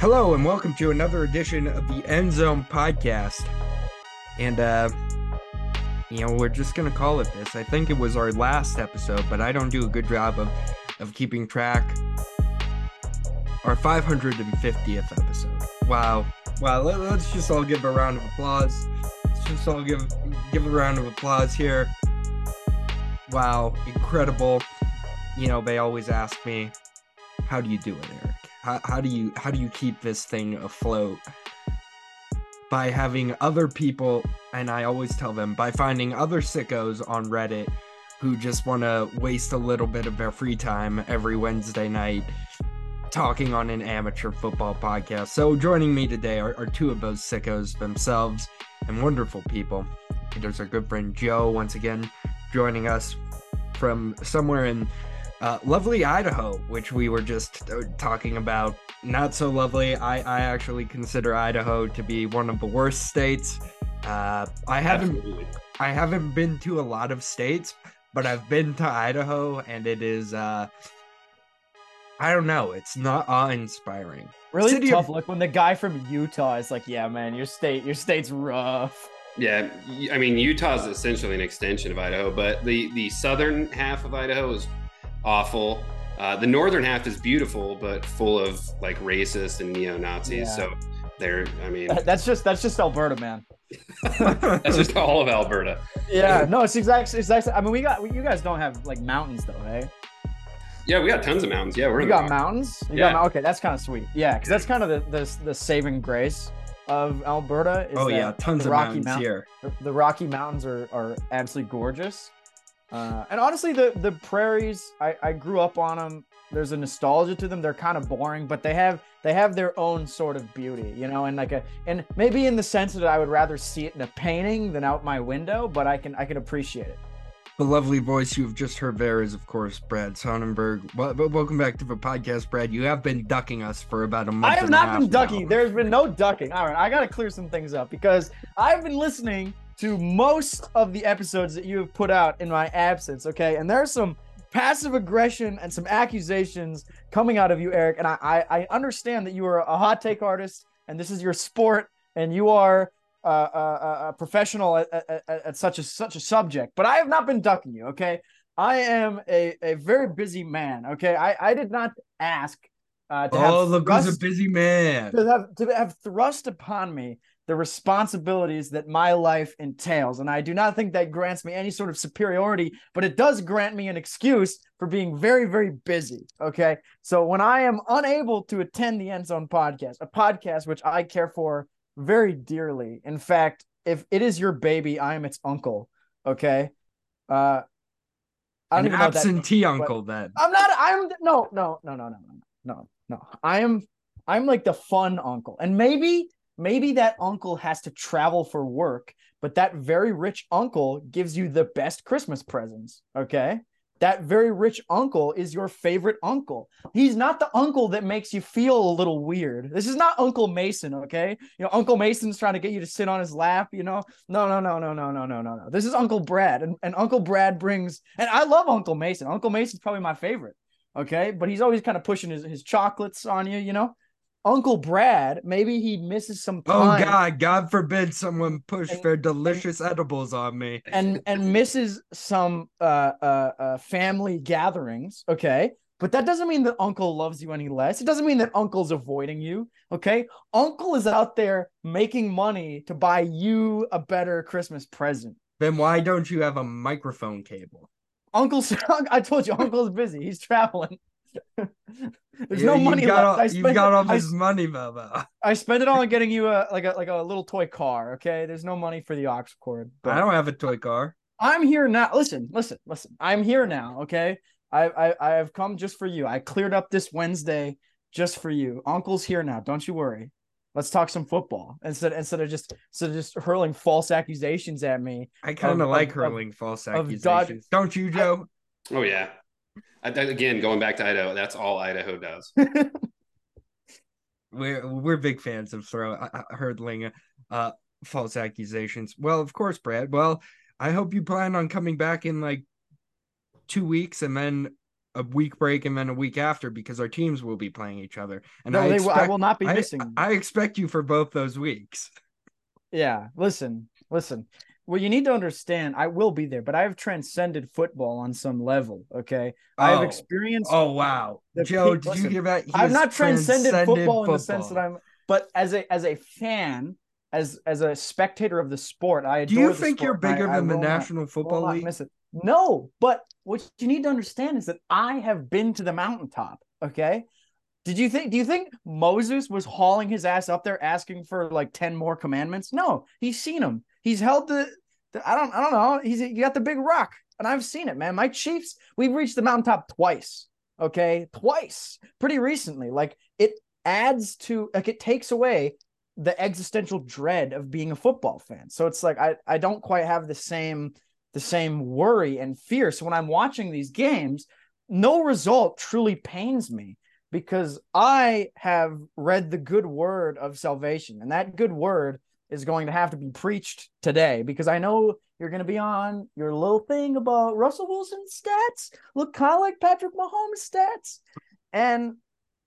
Hello and welcome to another edition of the End Zone Podcast. And uh you know, we're just gonna call it this. I think it was our last episode, but I don't do a good job of of keeping track. Our 550th episode. Wow. Wow, let, us just all give a round of applause. Let's just all give give a round of applause here. Wow, incredible. You know, they always ask me, how do you do it, Eric? How, how do you how do you keep this thing afloat? By having other people, and I always tell them by finding other sickos on Reddit who just want to waste a little bit of their free time every Wednesday night talking on an amateur football podcast. So joining me today are, are two of those sickos themselves and wonderful people. There's our good friend Joe once again joining us from somewhere in uh, lovely Idaho, which we were just uh, talking about. Not so lovely. I, I actually consider Idaho to be one of the worst states. Uh, I haven't Absolutely. I haven't been to a lot of states, but I've been to Idaho, and it is uh, I don't know. It's not awe-inspiring. Really City tough. Of... Like when the guy from Utah is like, "Yeah, man, your state, your state's rough." Yeah, I mean Utah is essentially an extension of Idaho, but the the southern half of Idaho is awful. Uh, the northern half is beautiful, but full of like racist and neo Nazis. Yeah. So there, I mean, that's just that's just Alberta, man. that's just all of Alberta. Yeah, no, it's exactly exactly. I mean, we got you guys don't have like mountains though, right? Yeah, we got tons of mountains. Yeah, we're you got mountains. You yeah. Got, okay, that's kind of sweet. Yeah, because that's kind of the, the the saving grace of Alberta. oh yeah, tons of Rocky mountains here. The, the Rocky Mountains are are absolutely gorgeous. Uh, and honestly, the the prairies, I, I grew up on them. There's a nostalgia to them. They're kind of boring, but they have they have their own sort of beauty, you know, and like a and maybe in the sense that I would rather see it in a painting than out my window, but I can I can appreciate it. The lovely voice you have just heard there is, of course, Brad Sonnenberg. Well, welcome back to the podcast, Brad. You have been ducking us for about a month. I have not been ducking. Now. There's been no ducking. All right, I got to clear some things up because I've been listening to most of the episodes that you have put out in my absence, okay? And there's some passive aggression and some accusations coming out of you, Eric. And I, I, I understand that you are a hot take artist and this is your sport and you are uh, a, a, professional at, at, at, such a such a subject. But I have not been ducking you, okay? I am a, a very busy man, okay? I, I did not ask uh, to oh, look thrust, a busy man. To have, to have thrust upon me the responsibilities that my life entails. And I do not think that grants me any sort of superiority, but it does grant me an excuse for being very, very busy. Okay. So when I am unable to attend the End Zone podcast, a podcast which I care for very dearly, in fact, if it is your baby, I am its uncle. Okay. Uh, I don't An absentee that, uncle, then. I'm not. I'm no, no, no, no, no, no, no, no. I am. I'm like the fun uncle, and maybe maybe that uncle has to travel for work, but that very rich uncle gives you the best Christmas presents. Okay. That very rich uncle is your favorite uncle. He's not the uncle that makes you feel a little weird. This is not Uncle Mason, okay? You know, Uncle Mason's trying to get you to sit on his lap, you know? No, no, no, no, no, no, no, no, no. This is Uncle Brad. And, and Uncle Brad brings, and I love Uncle Mason. Uncle Mason's probably my favorite, okay? But he's always kind of pushing his, his chocolates on you, you know? Uncle Brad, maybe he misses some oh, time. Oh God, God forbid someone push and, their delicious and, edibles on me. And and misses some uh, uh, uh family gatherings. Okay. But that doesn't mean that uncle loves you any less. It doesn't mean that uncle's avoiding you. Okay. Uncle is out there making money to buy you a better Christmas present. Then why don't you have a microphone cable? Uncle's I told you, uncle's busy. He's traveling. There's no money got left. All, I spent you got all this money, Baba. I spent it all on getting you a like a like a little toy car. Okay, there's no money for the aux cord. But I don't have a toy car. I'm here now. Listen, listen, listen. I'm here now. Okay, I I I have come just for you. I cleared up this Wednesday just for you. Uncle's here now. Don't you worry. Let's talk some football instead instead of just instead of just hurling false accusations at me. I kind of like hurling of, false accusations. Don't you, Joe? I, oh yeah. Again, going back to Idaho, that's all Idaho does. we're we're big fans of throw uh, hurdling uh, false accusations. Well, of course, Brad. Well, I hope you plan on coming back in like two weeks, and then a week break and then a week after because our teams will be playing each other. And No, I, they will- I will not be I- missing. I expect you for both those weeks. Yeah, listen, listen. Well, you need to understand, I will be there, but I have transcended football on some level. Okay, I have Oh. experienced. Oh wow, Joe! Did you listen, hear that? He I've not transcended, football, in the sense that I'm, but as a as a fan, as as a spectator of the sport, I Do you think you're sport, I- bigger I than the will not- National Football League? miss it. No, but what you need to understand is that I have been to the mountaintop. Okay. Did you think? Do you think Moses was hauling his ass up there asking for like ten more commandments? No, he's seen them. He's held the. the I don't. I don't know. He's you got the big rock, and I've seen it, man. My Chiefs. We've reached the mountaintop twice. Okay, twice, pretty recently. Like it adds to like it takes away the existential dread of being a football fan. So it's like I I don't quite have the same the same worry and fear. So when I'm watching these games, no result truly pains me because I have read the good word of salvation, and that good word is going to have to be preached today because I know you're going to be on your little thing about Russell Wilson's stats look kind of like Patrick Mahomes' stats, and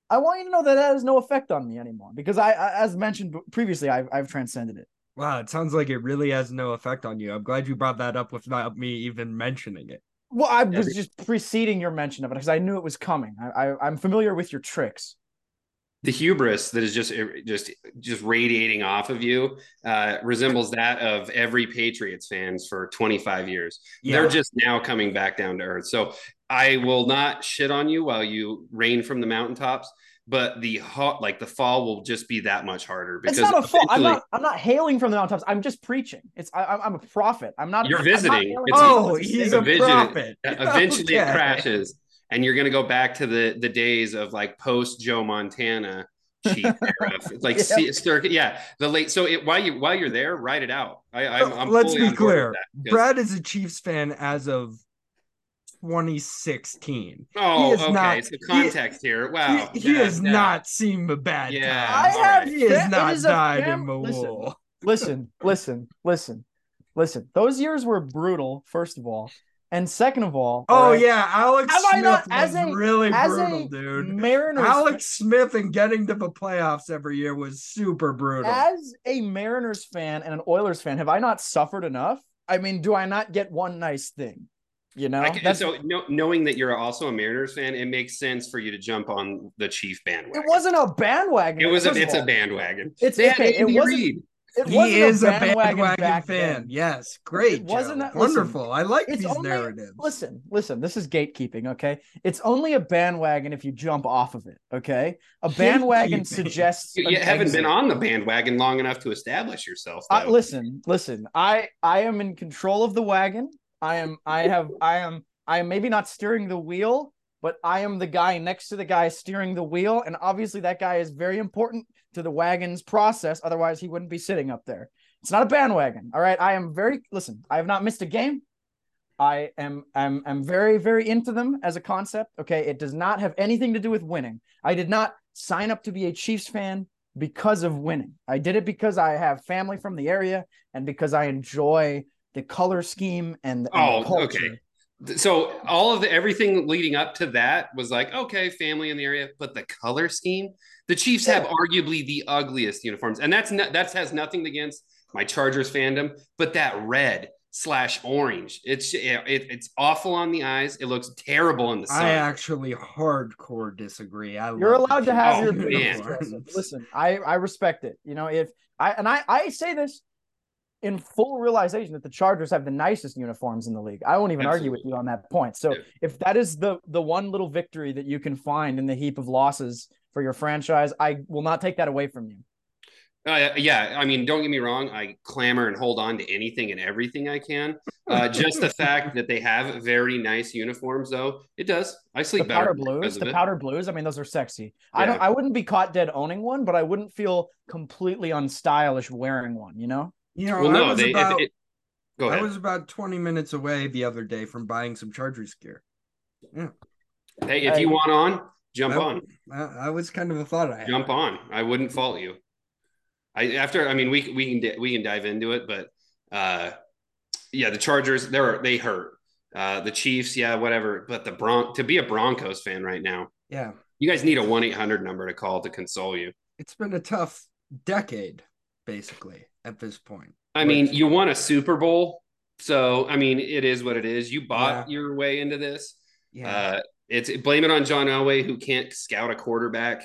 I want you to know that that has no effect on me anymore because I, I as mentioned previously, I've I've transcended it. Wow, it sounds like it really has no effect on you. I'm glad you brought that up without me even mentioning it. Well, I was just preceding your mention of it because I knew it was coming. I, I I'm familiar with your tricks. The hubris that is just just just radiating off of you uh, resembles that of every Patriots fans for 25 years. They're just now coming back down to earth. So I will not shit on you while you rain from the mountaintops, but the hot like the fall will just be that much harder because It's not a fault. I'm not. I'm not hailing from the mountaintops. I'm just preaching. It's. I, I'm- I'm a prophet. I'm not. You're not visiting. It's- oh, he's a a vision. prophet. eventually it crashes and you're going to go back to the the days of like post Joe Montana chief era. like Yeah. see, stir, yeah the late so it, while you while you're there write it out I, I'm, I'm uh, Let's be on board with clear. Brad is a Chiefs fan as of 2016. oh he is okay not- so context here wow he, he yeah, has yeah. not seen the bad Yeah, times. I have- he has not is died fam- in the listen. wool. listen, listen, listen, listen. Those years were brutal. First of all, and second of all. Oh all right, yeah, Alex Have I Smith not- was as a- really as brutal, a dude. Mariners. Alex Smith and getting to the playoffs every year was super brutal. as a Mariners fan and an Oilers fan, have I not suffered enough? I mean, do I not get one nice thing? You know, can, That's- so no, knowing that you're also a Mariners fan, it makes sense for you to jump on the Chief bandwagon. it wasn't a bandwagon. It was a, first of it's a bandwagon. It's They had okay, it Andy wasn't- Reid. It he is a bandwagon, bandwagon, fan. then. Yes, great. It wasn't Joe. a- listen, wonderful. I like It's these only narratives. listen, listen. This is gatekeeping, okay? It's only a bandwagon if you jump off of it, okay? A bandwagon suggests You, you haven't exit. been on the bandwagon long enough to establish yourself. I, though. listen, listen. I I am in control of the wagon. I am. I have. I am. I am maybe not steering the wheel, but I am the guy next to the guy steering the wheel, and obviously that guy is very important to the wagon's process. Otherwise, he wouldn't be sitting up there. It's not a bandwagon. All right. I am very. Listen. I have not missed a game. I am. I'm. I'm very, very into them as a concept. Okay. It does not have anything to do with winning. I did not sign up to be a Chiefs fan because of winning. I did it because I have family from the area and because I enjoy the color scheme and, and Oh, the culture. okay. So all of the everything leading up to that was like okay family in the area but the color scheme the chiefs have arguably the ugliest uniforms and that's not that has nothing against my chargers fandom but that red slash orange it's it, it's awful on the eyes it looks terrible in the sun I actually hardcore disagree. I You're love the allowed to have Oh, your Chiefs man. Listen, I I respect it. You know, if I and I I say this in full realization that the Chargers have the nicest uniforms in the league. I won't even argue with you on that point. So Yeah. if that is the the one little victory that you can find in the heap of losses for your franchise, I will not take that away from you. Uh, yeah, I mean, don't get me wrong. I clamor and hold on to anything and everything I can. Uh, just the fact that they have very nice uniforms, though, it does. I sleep better The powder blues, the powder blues. I mean, those are sexy. I don't. I wouldn't be caught dead owning one, but I wouldn't feel completely unstylish wearing one. You know. You know, Well, I no, was they. about it, go I was about 20 minutes away the other day from buying some Chargers gear. Yeah. hey, if I- you want on, jump I, on. I, I was kind of a thought I had. Jump on. I wouldn't fault you. I after. I mean, we we can we can dive into it, but uh, yeah, the Chargers they're they hurt. Uh, the Chiefs, yeah, whatever. But the Bron to be a Broncos fan right now, Yeah. you guys need a one eight hundred number to call to console you. It's been a tough decade, basically, at this point. I mean, you won a Super Bowl, so I mean, it is what it is. You bought Yeah. your way into this. Yeah. Uh, it's blame it on John Elway who can't scout a quarterback.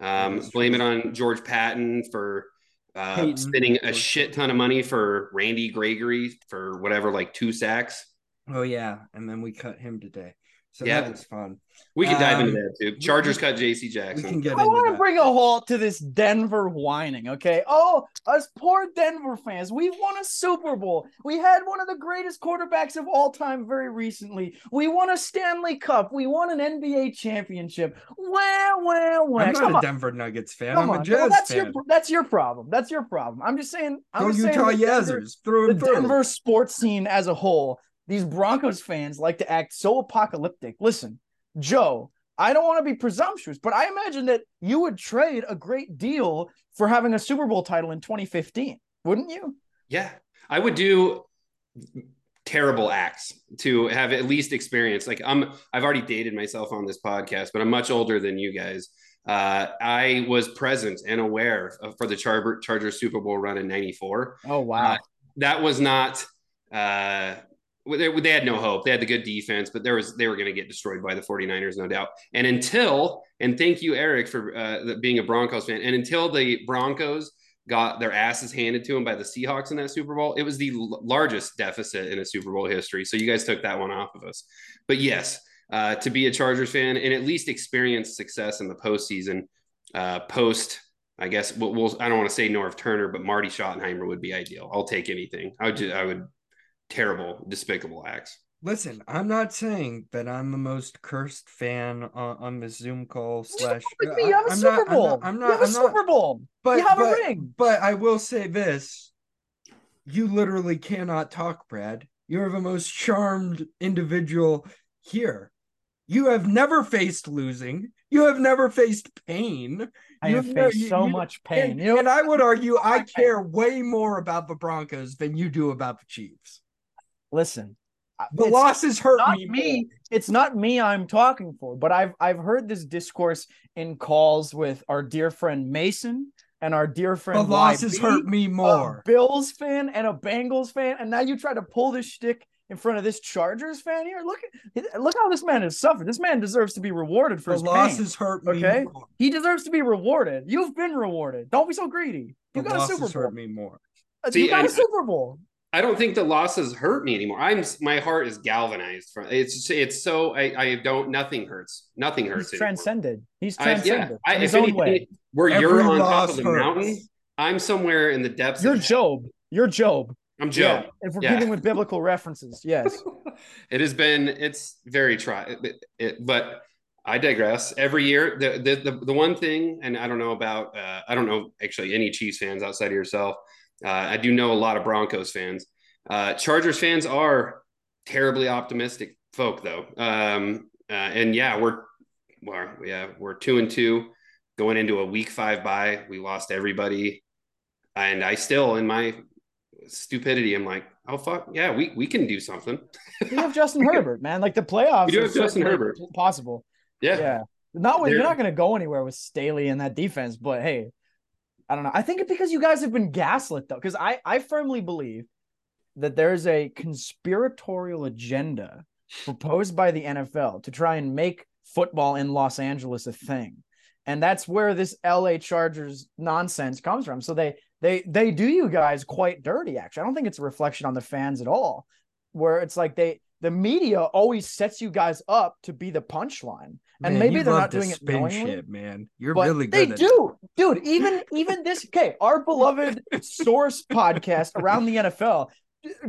Um, blame it on George Paton for uh, spending a shit ton of money for Randy Gregory for whatever, like two sacks. oh yeah, and then we cut him today. So Yeah. that was fun. We can dive into Um, that too. Chargers we- cut J.C. Jackson. We Jackson. can get I want to bring a halt to this Denver whining, okay? Oh, us poor Denver fans. We won a Super Bowl. We had one of the greatest quarterbacks of all time very recently. We won a Stanley Cup. We won an NBA championship. Well, well, well. I'm Come not a on. Denver Nuggets fan. Come I'm on. a Jazz Well, that's fan. your that's your problem. That's your problem. I'm just saying. I'm Go just saying Utah the Denver- through the through. Denver sports scene as a whole, these Broncos fans like to act so apocalyptic. Listen, Joe, I don't want to be presumptuous, but I imagine that you would trade a great deal for having a Super Bowl title in 2015, wouldn't you? Yeah, I would do terrible acts to have at least experience. Like I'm, I've already dated myself on this podcast, but I'm much older than you guys. Uh, I was present and aware of, for the Charger Charger Super Bowl run in '94. Oh wow. That was not. Uh, they, they had no hope. They had the good defense, but there was they were going to get destroyed by the 49ers, no doubt. And until and thank you, Eric, for uh, being a Broncos fan. And until the Broncos got their asses handed to them by the Seahawks in that Super Bowl. It was the l- largest deficit in a Super Bowl history. So you guys took that one off of us. But yes, uh, to be a Chargers fan and at least experience success in the postseason, uh, post. I guess we'll, we'll I don't want to say Norv Turner, but Marty Schottenheimer would be ideal. I'll take anything. I would just, I would terrible, despicable acts. Listen, I'm not saying that I'm the most cursed fan on, on this Zoom call slash. With me, I- you have a I'm Super not- I'm not- I'm not. you have a I'm not- Super Bowl. But you have but, a ring. But I will say this: you literally cannot talk, Brad. You're the most charmed individual here. You have never faced losing. You have never faced pain. I you have have faced you- so you- much pain. And, you know, and I would argue I care way more about the Broncos than you do about the Chiefs. Listen. The it's- losses hurt not me. me. It's not me I'm talking for, but I've I've heard this discourse in calls with our dear friend Mason and our dear friend The losses YB, hurt me a more. Bills fan and a Bengals fan, and now you try to pull this shtick in front of this Chargers fan here. Look at look how this man has suffered. This man deserves to be rewarded for The his pain. losses hurt me Okay? more. He deserves to be rewarded. You've been rewarded. Don't be so greedy. You The got a Super Bowl. hurt me more. Uh, See, you got a Super Bowl. I don't think the losses hurt me anymore. I'm my heart is galvanized from it's it's so I, I don't nothing hurts. Nothing hurts. He's anymore. transcended. He's I, yeah, I, in his if own anything, way. where you're on top of the hurts. mountain, I'm somewhere in the depths. You're of Job. You're Job. I'm Joe. Yeah, if we're Yeah. keeping with biblical references, yes. it has been it's very try it, it- but i digress every year the, the the the one thing and i don't know about uh, i don't know actually any chiefs fans outside of yourself i do know a lot of broncos fans uh, chargers fans are terribly optimistic folk though um, uh, and yeah we're well, yeah we're two and two going into a week five bye we lost everybody and i still in my stupidity i'm like oh fuck yeah we, we can do something You have Justin Herbert, man. Like the playoffs. Do are have Justin Herbert. Possible. yeah, Yeah. Not with, you're not going to go anywhere with Staley and that defense, but hey, I don't know. I think it's because you guys have been gaslit though, because I I firmly believe that there's a conspiratorial agenda proposed by the NFL to try and make football in Los Angeles a thing. And that's where this LA Chargers nonsense comes from. So they they they do you guys quite dirty actually. I don't think it's a reflection on the fans at all. Where it's like they the media always sets you guys up to be the punchline. And Man, maybe you they're love not doing it knowingly, shit, man. You're really they good. at do, dude. Even even this okay, our beloved source podcast around the NFL.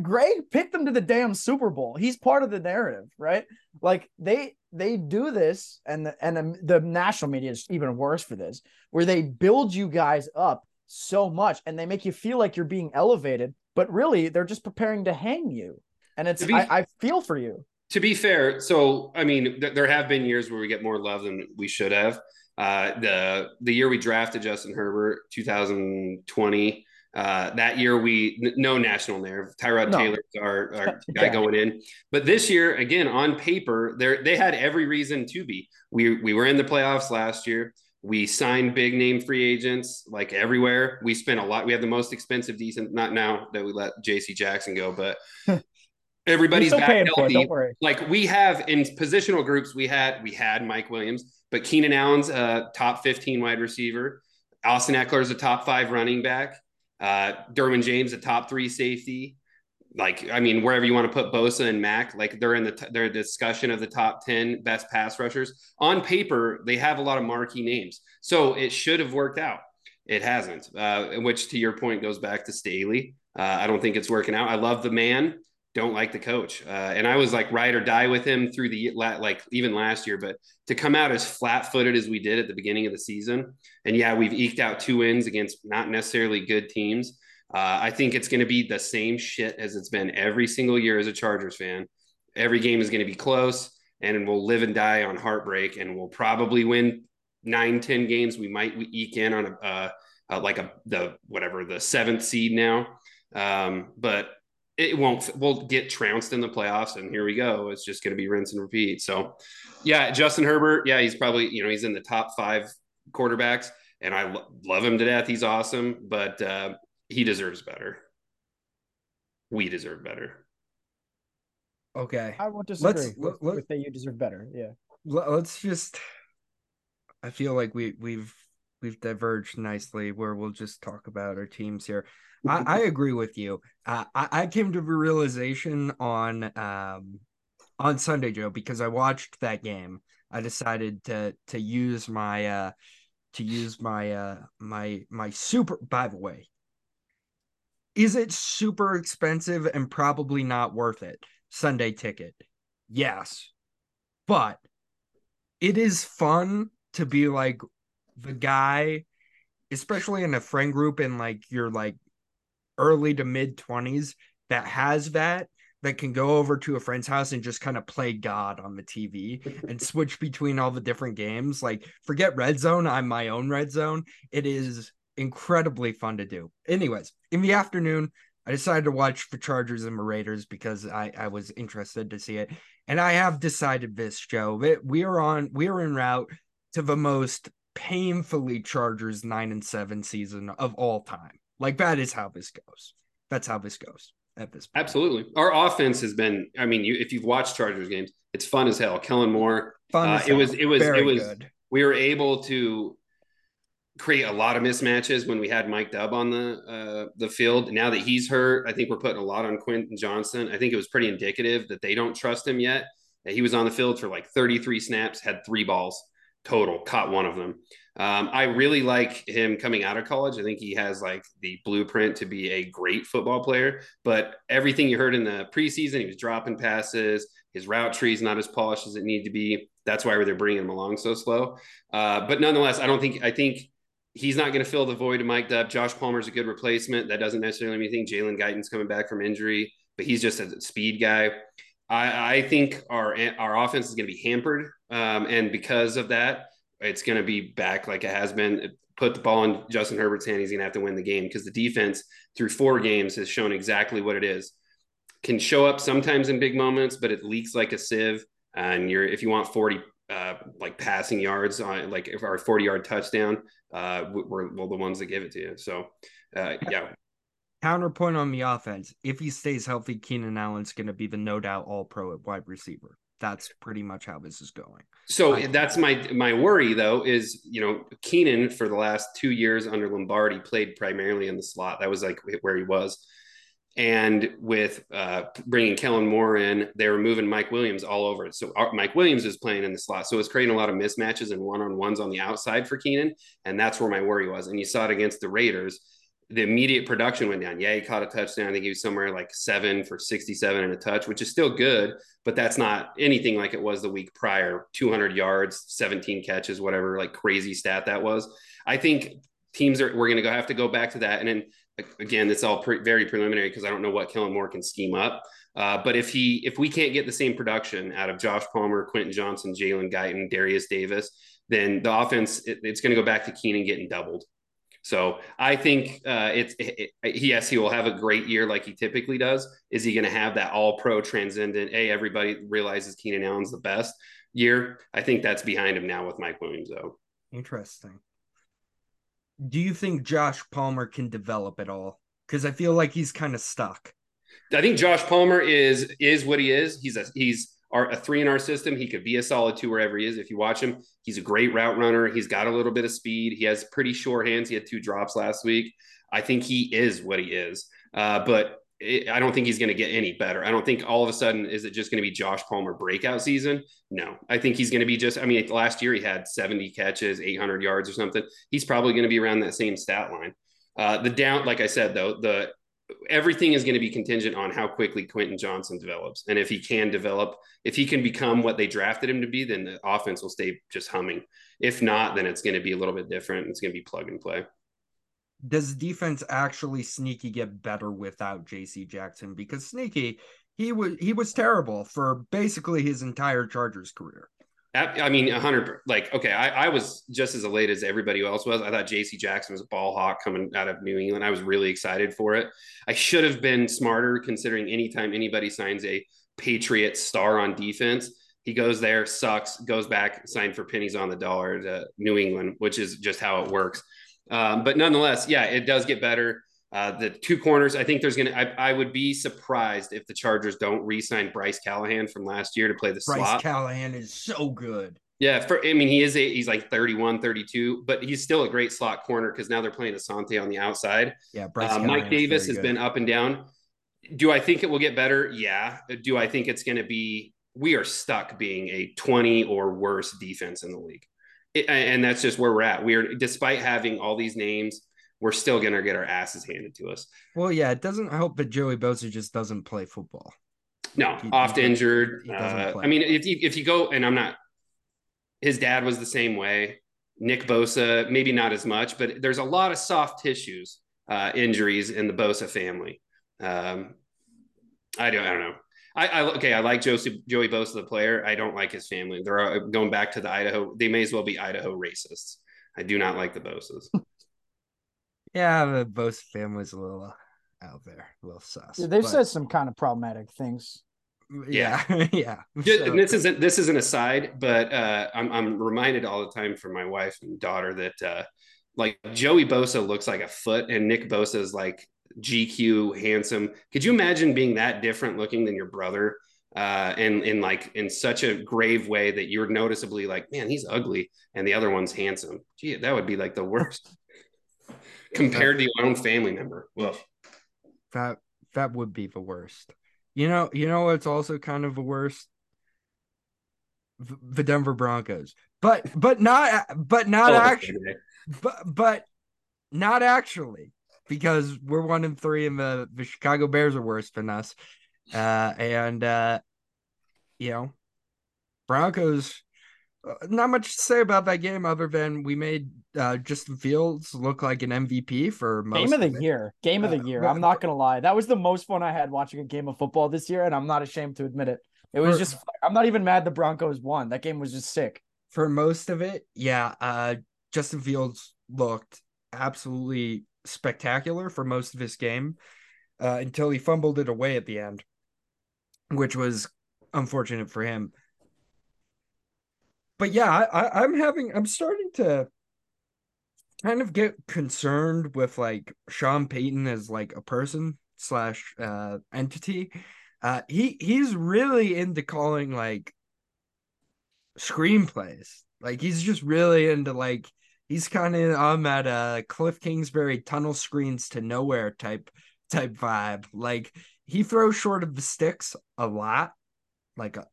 Greg picked them to the damn Super Bowl. He's part of the narrative, right? Like they they do this, and the, and the, the national media is even worse for this, where they build you guys up so much, and they make you feel like you're being elevated, but really they're just preparing to hang you. And it's be- I, I feel for you. To be fair, so I mean, th- there have been years where we get more love than we should have. Uh, the the year we drafted Justin Herbert, 2020, Uh, that year, we n- no national nerve. Tyrod No. Taylor's our, our guy going in. But this year, again, on paper, they they had every reason to be. We we were in the playoffs last year. We signed big name free agents like everywhere. We spent a lot. We have the most expensive, decent. Not now that we let J.C. Jackson go, but everybody's back paying for it. healthy Don't worry. like we have in positional groups, we had we had Mike Williams, but Keenan Allen's a top 15 wide receiver. Austin Ekeler's a top five running back. Uh, Derwin James a top three safety. Like I mean, wherever you want to put Bosa and Mac, like they're in the t- their discussion of the top 10 best pass rushers. On paper, they have a lot of marquee names, so it should have worked out. It hasn't, uh, which to your point goes back to Staley. Uh, I don't think it's working out. I love the man don't like the coach. Uh, and I was like ride or die with him through the like even last year, but to come out as flat footed as we did at the beginning of the season, and yeah, we've eked out two wins against not necessarily good teams. Uh, I think it's going to be the same shit as it's been every single year as a Chargers fan. Every game is going to be close, and we'll live and die on heartbreak, and we'll probably win nine, ten games. We might eke in on a uh, uh, like a the whatever the seventh seed now, um, but it won't we'll get trounced in the playoffs and here we go it's just going to be rinse and repeat so yeah justin herbert yeah he's probably you know he's in the top five quarterbacks and i lo- love him to death he's awesome but uh, he deserves better we deserve better Okay. I won't disagree Let's- with, let- with that. You deserve better. Yeah. Let's just. I feel like we we've we've diverged nicely where we'll just talk about our teams here. I, I agree with you. Uh, I, I came to the realization on um on Sunday, Joe, because I watched that game. I decided to to use my uh to use my uh my my super by the way. Is it super expensive and probably not worth it? Sunday ticket. Yes. But it is fun to be like the guy, especially in a friend group and like your like early to mid 20s that has that that can go over to a friend's house and just kind of play God on the TV and switch between all the different games. Like, forget red zone, I'm my own red zone. It is incredibly fun to do. Anyways, in the afternoon, I decided to watch the Chargers and the Raiders because I, I was interested to see it. And I have decided this, Joe. that We are on we are en route to the most painfully Chargers nine and seven season of all time. Like that is how this goes. That's how this goes at this point. absolutely our offense has been i mean you, if you've watched chargers games it's fun as hell kellen moore Fun Uh, it was- it was- Very it was- good. we were able to create a lot of mismatches when we had Mike Dubb on the uh, the field. Now that he's hurt, I think we're putting a lot on Quentin Johnston. I think it was pretty indicative that they don't trust him yet. That he was on the field for like 33 snaps, had three balls total, caught one of them. Um, I really like him coming out of college. I think he has like the blueprint to be a great football player. But everything you heard in the preseason, he was dropping passes. His route tree is not as polished as it need to be. That's why they're bringing him along so slow. Uh, but nonetheless, I don't think I think he's not going to fill the void of Mike Dubb. Josh Palmer's a good replacement. That doesn't necessarily mean anything. Jalen Guyton's coming back from injury, but he's just a speed guy. I, I think our our offense is going to be hampered, um, and because of that, it's going to be back like it has been. Put the ball in Justin Herbert's hand. He's going to have to win the game because the defense through four games has shown exactly what it is. Can show up sometimes in big moments, but it leaks like a sieve. And you're if you want forty uh, like passing yards on like if our 40 yard touchdown uh we're, we're the ones that give it to you so uh yeah Counterpoint on the offense. If he stays healthy, Keenan Allen's going to be the no doubt all pro at wide receiver. That's pretty much how this is going. so I- that's my my worry though is you know keenan for the last two years under lombardi played primarily in the slot that was like where he was and with uh, bringing Kellen Moore in, they were moving Mike Williams all over. So our, Mike Williams is playing in the slot, so it's creating a lot of mismatches and one on ones on the outside for Keenan, and that's where my worry was. And you saw it against the Raiders. The immediate production went down. Yeah, he caught a touchdown. I think he was somewhere like seven for 67 and a touch, which is still good, but that's not anything like it was the week prior 200 yards, 17 catches, whatever, like crazy stat that was. I think teams are, we're going to have to go back to that. And then again, it's all pre- very preliminary because I don't know what Kellen Moore can scheme up. Uh, but if he if we can't get the same production out of Josh Palmer, Quentin Johnston, Jalen Guyton, Derius Davis, then the offense it, it's going to go back to Keenan getting doubled. So I think uh, it's it, it, yes, he will have a great year like he typically does. Is he going to have that All Pro transcendent? Hey, everybody realizes Keenan Allen's the best year. I think that's behind him now with Mike Williams, though. Interesting. Do you think Josh Palmer can develop at all? Because I feel like he's kind of stuck. I think Josh Palmer is is what he is. He's a he's our, a three in our system. He could be a solid two wherever he is. If you watch him, he's a great route runner. He's got a little bit of speed. He has pretty short hands. He had two drops last week. I think he is what he is. Uh, but it, I don't think he's going to get any better. I don't think all of a sudden is it just going to be Josh Palmer breakout season. No, I think he's going to be just. I mean, last year he had 70 catches, 800 yards or something. He's probably going to be around that same stat line. Uh, the down, like I said, though, the everything is going to be contingent on how quickly Quentin Johnston develops. And if he can develop, if he can become what they drafted him to be, then the offense will stay just humming. If not, then it's going to be a little bit different. It's going to be plug and play. Does defense actually sneaky get better without JC Jackson? Because sneaky, he was he was terrible for basically his entire Chargers career. I mean, a hundred. Like, okay, I, I was just as elated as everybody else was. I thought J.C. Jackson was a ball hawk coming out of New England. I was really excited for it. I should have been smarter, considering anytime anybody signs a Patriot star on defense, he goes there, sucks, goes back, signed for pennies on the dollar to New England, which is just how it works. Um, but nonetheless, yeah, it does get better. Uh, the two corners, I think there's going to, I would be surprised if the Chargers don't re sign Bryce Callahan from last year to play the Bryce slot. Callahan is so good. Yeah. For, I mean, he is, a, he's like 31, 32, but he's still a great slot corner because now they're playing Asante on the outside. Yeah. Bryce Uh, Mike Davis has good. been up and down. Do I think it will get better? Yeah. Do I think it's going to be, we are stuck being a 20 or worse defense in the league. It, and that's just where we're at. We are, despite having all these names, we're still going to get our asses handed to us. Well, yeah, it doesn't help that Joey Bosa just doesn't play football. No, he, oft he, injured. He uh, I mean, if you, if you go, and I'm not, his dad was the same way. Nick Bosa, maybe not as much, but there's a lot of soft tissues uh, injuries in the Bosa family. Um, I don't, I don't know. I, I okay. I like Joey, Joey Bosa, the player. I don't like his family. They're going back to the Idaho. They may as well be Idaho racists. I do not like the Bosas. Yeah, the both family's a little uh, out there, a little sus. Yeah, they've but... said some kind of problematic things. Yeah, yeah. Just, so... this isn't this is an aside, but uh, I'm I'm reminded all the time from my wife and daughter that uh, like Joey Bosa looks like a foot, and Nick Bosa is like GQ handsome. Could you imagine being that different looking than your brother? Uh, and in like in such a grave way that you're noticeably like, man, he's ugly, and the other one's handsome. Gee, that would be like the worst compared to your own family member. Well, that that would be the worst. You know, you know what's also kind of the worst? The Denver Broncos, but but not but not oh, actually, but but not actually because we're one and three, and the the Chicago Bears are worse than us, uh, and uh, you know, Broncos not much to say about that game other than we made uh, Justin Fields look like an MVP for game of the of year. Game of the uh, year. I'm not gonna lie, that was the most fun I had watching a game of football this year, and I'm not ashamed to admit it. It was for, just I'm not even mad the Broncos won. That game was just sick. For most of it, yeah. Uh, Justin Fields looked absolutely spectacular for most of his game uh, until he fumbled it away at the end, which was unfortunate for him but yeah, I, I'm having I'm starting to kind of get concerned with like Sean Payton as like a person slash uh entity. Uh he he's really into calling like screenplays. Like he's just really into like he's kind of I'm at uh Cliff Kingsbury tunnel screens to nowhere type type vibe. Like he throws short of the sticks a lot, like a,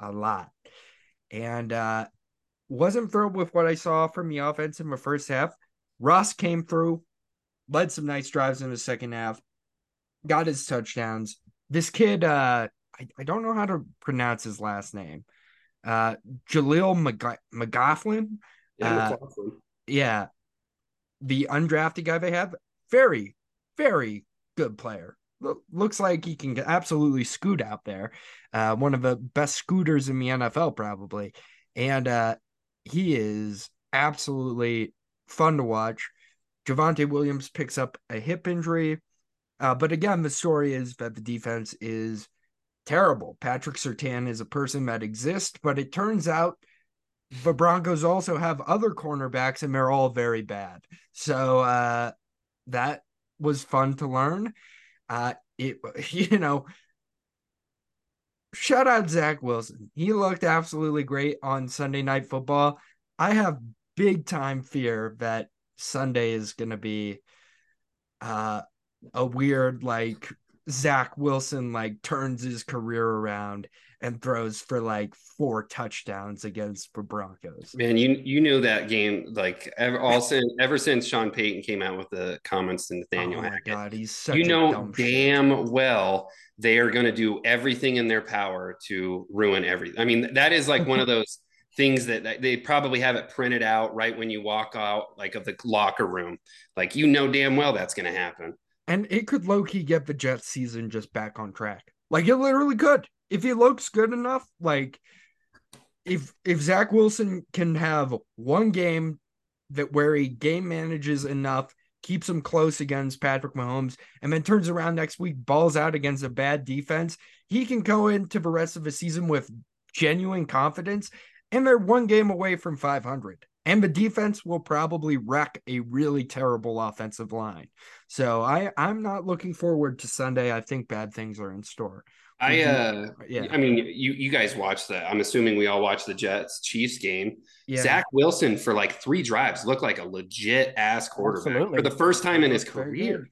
a lot and uh, wasn't thrilled with what I saw from the offense in the first half. Ross came through, led some nice drives in the second half, got his touchdowns. This kid, uh, I, I don't know how to pronounce his last name. Uh, Jaleel McG- McLaughlin. Yeah, uh, yeah, the undrafted guy they have. Very, very good player. Looks like he can absolutely scoot out there. Uh, one of the best scooters in the NFL, probably. And uh, he is absolutely fun to watch. Javonte Williams picks up a hip injury. Uh, but again, the story is that the defense is terrible. Patrick Surtain is a person that exists, but it turns out the Broncos also have other cornerbacks and they're all very bad. So uh, that was fun to learn. Uh, it you know, shout out Zach Wilson. He looked absolutely great on Sunday Night Football. I have big time fear that Sunday is going to be uh, a weird like Zach Wilson like turns his career around and throws for like four touchdowns against the Broncos. Man, you you knew that game like ever all since ever since Sean Payton came out with the comments to Nathaniel oh my Hackett. God, he's such you know dumb shit. damn well they are going to do everything in their power to ruin everything. I mean, that is like one of those things that that they probably have it printed out right when you walk out like of the locker room. Like you know damn well that's going to happen. And it could low key get the Jets season just back on track. Like it literally could. If he looks good enough, like if if Zach Wilson can have one game that where he game manages enough, keeps him close against Patrick Mahomes, and then turns around next week, balls out against a bad defense, he can go into the rest of the season with genuine confidence. And they're one game away from 500. And the defense will probably wreck a really terrible offensive line. So I, I'm not looking forward to Sunday. I think bad things are in store. I uh Mm-hmm. Yeah. I mean you you guys watched that. I'm assuming we all watched the Jets Chiefs game. Yeah. Zach Wilson for like three drives looked like a legit ass quarterback Absolutely. for the first time in his career.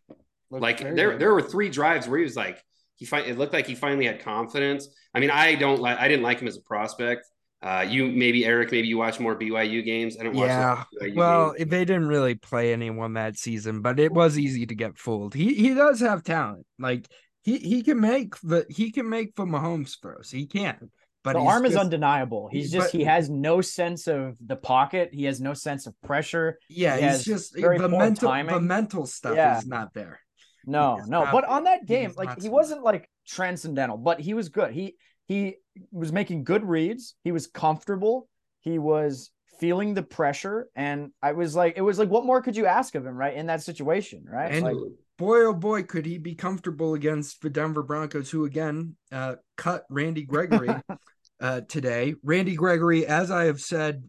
like there good. there were three drives where he was like he fi- it looked like he finally had confidence. I mean, I don't like I didn't like him as a prospect. Uh, you maybe Eric, maybe you watch more BYU games. I don't watch Yeah. Well, games. they didn't really play anyone that season, but it was easy to get fooled. He he does have talent. Like he he can make the he can make the Mahomes throws. He can. But the arm is undeniable. He's just but- he has no sense of the pocket. He has no sense of pressure. Yeah, he he's just the mental the mental stuff Yeah. is not there. No, no. not- But on that game, is like he wasn't like transcendental, but he was good. He he was making good reads. He was comfortable. He was feeling the pressure, and I was like, it was like, what more could you ask of him, right? In that situation, right? And- like, Boy, oh boy, could he be comfortable against the Denver Broncos, who again uh, cut Randy Gregory uh, today. Randy Gregory, as I have said,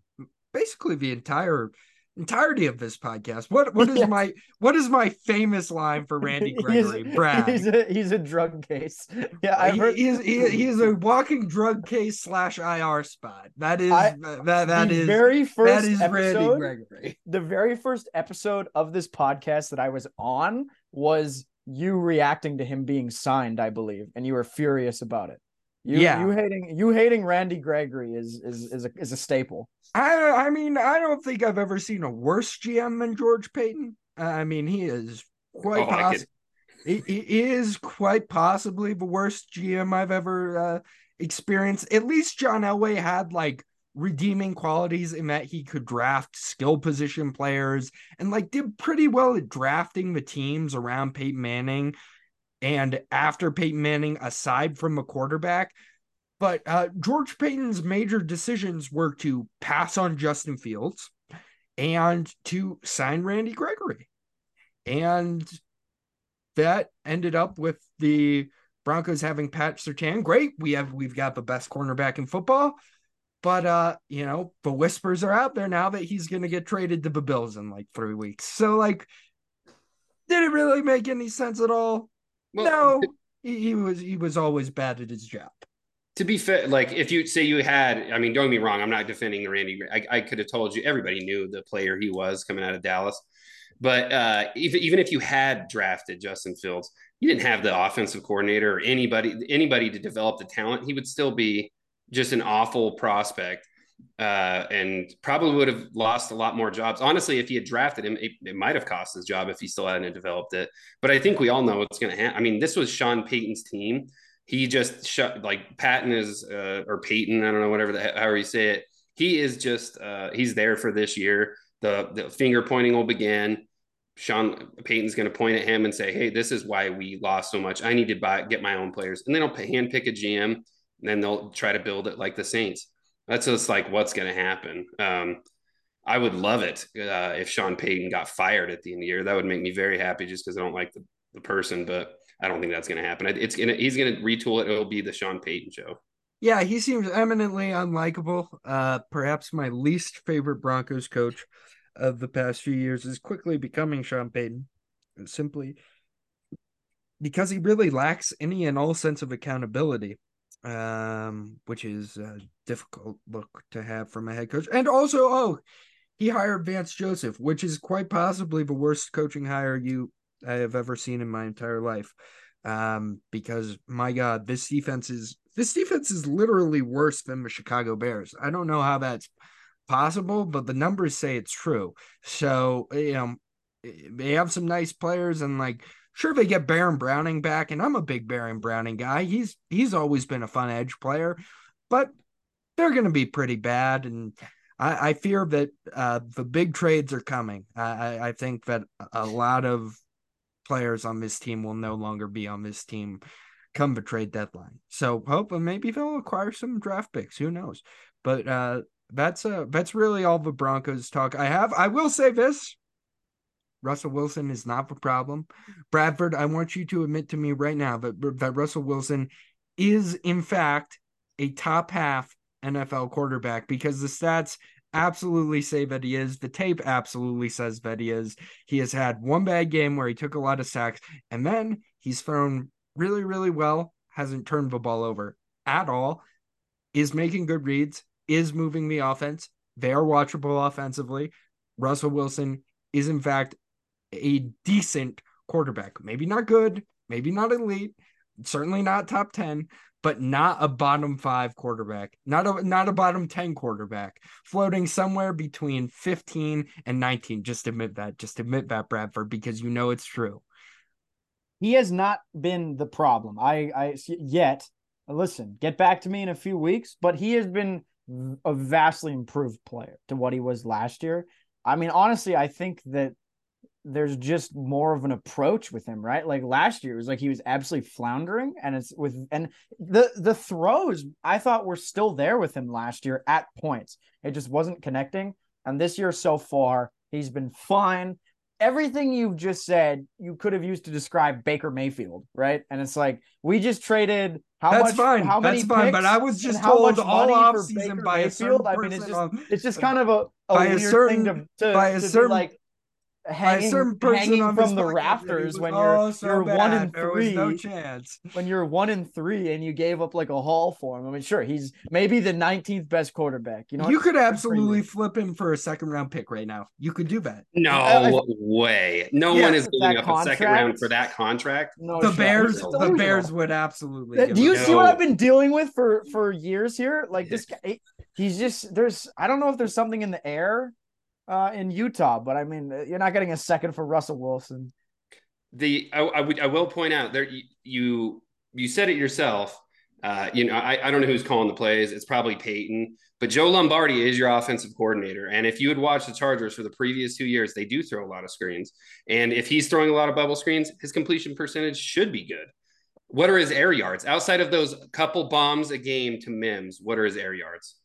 basically the entire entirety of this podcast. What what is Yeah. my what is my famous line for Randy he's- Gregory? Brad. He's a he's a drug case. Yeah, I've he, heard he is he, he is a walking drug case slash IR spot. That is I- that that is very that first is Randy. Gregory. the very first episode of this podcast that I was on was you reacting to him being signed, I believe, and you were furious about it. You, Yeah. you hating you hating Randy Gregory is is is a is a staple. I I mean I don't think I've ever seen a worse GM than George Paton. I mean he is quite Oh, I possible. could- He, he is quite possibly the worst GM I've ever uh, experienced. At least John Elway had like redeeming qualities in that he could draft skill position players and like did pretty well at drafting the teams around Peyton Manning and after Peyton Manning, aside from a quarterback. But uh, George Paton's major decisions were to pass on Justin Fields and to sign Randy Gregory. And that ended up with the Broncos having Pat Surtain. Great. We have we've got the best cornerback in football. But uh, you know, the whispers are out there now that he's gonna get traded to the Bills in like three weeks. So like did it really make any sense at all? Well, no. He, he was he was always bad at his job. to be fair, like if you say you had, I mean, don't get me wrong, I'm not defending Randy. I, I could have told you everybody knew the player he was coming out of Dallas. But uh, even even if you had drafted Justin Fields, you didn't have the offensive coordinator or anybody anybody to develop the talent. He would still be just an awful prospect, uh, and probably would have lost a lot more jobs. Honestly, if he had drafted him, it, it might have cost his job if he still hadn't developed it. But I think we all know what's going to happen. I mean, this was Sean Payton's team he just shut like Patton is uh, or Peyton, I don't know whatever the however you say it. He is just uh, he's there for this year. The the finger pointing will begin. Sean Payton's going to point at him and say, "Hey, this is why we lost so much. I need to buy get my own players." And then they'll hand pick a GM, and then they'll try to build it like the Saints. That's just like what's going to happen. Um, I would love it uh, if Sean Payton got fired at the end of the year. That would make me very happy, just because I don't like the, the person. But I don't think that's going to happen. It's gonna he's going to retool it. It'll be the Sean Payton show. Yeah, he seems eminently unlikable. Uh, perhaps my least favorite Broncos coach of the past few years is quickly becoming Sean Payton, simply because he really lacks any and all sense of accountability, um, which is a difficult look to have from a head coach. And also, oh, he hired Vance Joseph, which is quite possibly the worst coaching hire you I have ever seen in my entire life. Um, because my God, this defense is this defense is literally worse than the Chicago Bears. I don't know how that's possible, but the numbers say it's true. So you know, they have some nice players, and like sure they get Baron Browning back, and I'm a big Baron Browning guy. He's he's always been a fun edge player, but they're going to be pretty bad, and I, I fear that uh, the big trades are coming. I, I think that a lot of players on this team will no longer be on this team come the trade deadline. So hope maybe they'll acquire some draft picks. Who knows? But uh, that's uh that's really all the Broncos talk I have. I will say this. Russell Wilson is not the problem. Bradford, I want you to admit to me right now that, that Russell Wilson is in fact a top half NFL quarterback because the stats absolutely say that he is. The tape absolutely says that he is. He has had one bad game where he took a lot of sacks, and then he's thrown really, really well, hasn't turned the ball over at all, is making good reads, is moving the offense. They are watchable offensively. Russell Wilson is, in fact, a decent quarterback. Maybe not good, maybe not elite, certainly not top 10, but not a bottom five quarterback, not a not a bottom 10 quarterback, floating somewhere between 15 and 19. Just admit that. Just admit that, Bradford, because you know it's true. He has not been the problem. I I yet listen, get back to me in a few weeks, but he has been a vastly improved player to what he was last year. I mean, honestly, I think that there's just more of an approach with him, right? Like last year, it was like he was absolutely floundering, and it's with and the the throws I thought were still there with him last year at points. It just wasn't connecting. And this year so far, he's been fine. Everything you've just said, you could have used to describe Baker Mayfield, right? And it's like we just traded how That's much, fine. How many That's fine. But I was just told all off season by a certain I mean, it's just it's just kind of a, a by a weird certain- thing to, to, by a certain- like hanging, certain person hanging on from the podcast rafters when "Oh, you're so you're one bad. and There was no three chance. when you're one in three and you gave up like a haul for him. I mean, sure, he's maybe the 19th best quarterback. You know, you could absolutely you. flip him for a second round pick right now. You could do that. No I- I- way. No Yeah, one is giving that up a second round for that contract. no the shot. Bears, the delusional. Bears would absolutely. Do you him see what I've been dealing with for for years here? Like this guy, he's just there's I don't know if there's something in the air uh in Utah, but I mean uh, you're not getting a second for Russell Wilson. The I, I would I will point out there you you, you said it yourself. Uh, you know, I, I don't know who's calling the plays. It's probably Peyton, but Joe Lombardi is your offensive coordinator. And if you had watched the Chargers for the previous two years, they do throw a lot of screens. And if he's throwing a lot of bubble screens, his completion percentage should be good. What are his air yards outside of those couple bombs a game to Mims? What are his air yards?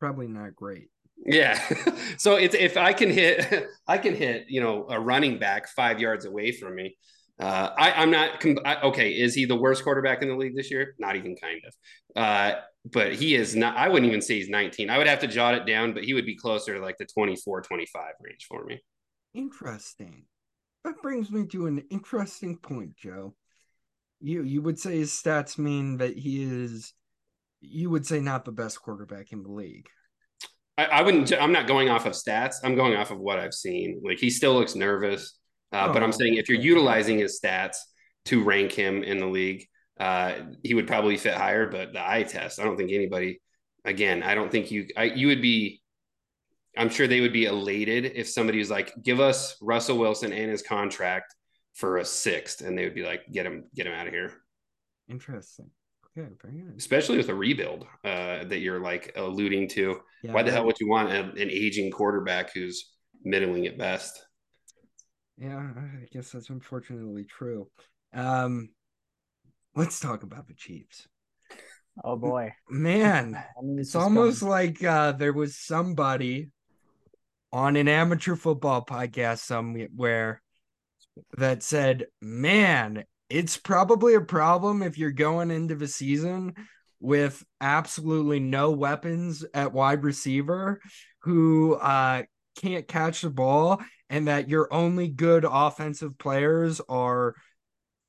Probably not great. Yeah. so it's if I can hit, I can hit, you know, a running back five yards away from me. Uh, I, I'm not I, okay. Is he the worst quarterback in the league this year? Not even kind of. Uh, but he is not. I wouldn't even say he's 19. I would have to jot it down, but he would be closer to like the 24, 25 range for me. Interesting. That brings me to an interesting point, Joe. You you would say his stats mean that he is. You would say not the best quarterback in the league. I, I wouldn't. I'm not going off of stats. I'm going off of what I've seen. Like he still looks nervous. Uh, but I'm Oh, saying if you're utilizing his stats to rank him in the league, uh, he would probably fit higher. But the eye test, I don't think anybody. Again, I don't think you. I, you would be. I'm sure they would be elated if somebody was like, "Give us Russell Wilson and his contract for a sixth, and they would be like, "Get him, get him out of here." Interesting. Okay, very good. Especially with a rebuild uh, that you're like alluding to. Yeah, Why the hell would you want a, an aging quarterback who's middling at best? Yeah, I guess that's unfortunately true. Um, let's talk about the Chiefs. Oh boy, Man, I mean, it's this almost coming. like uh, there was somebody on an amateur football podcast somewhere that said, "Man, it's probably a problem if you're going into the season with absolutely no weapons at wide receiver who uh, can't catch the ball and that your only good offensive players are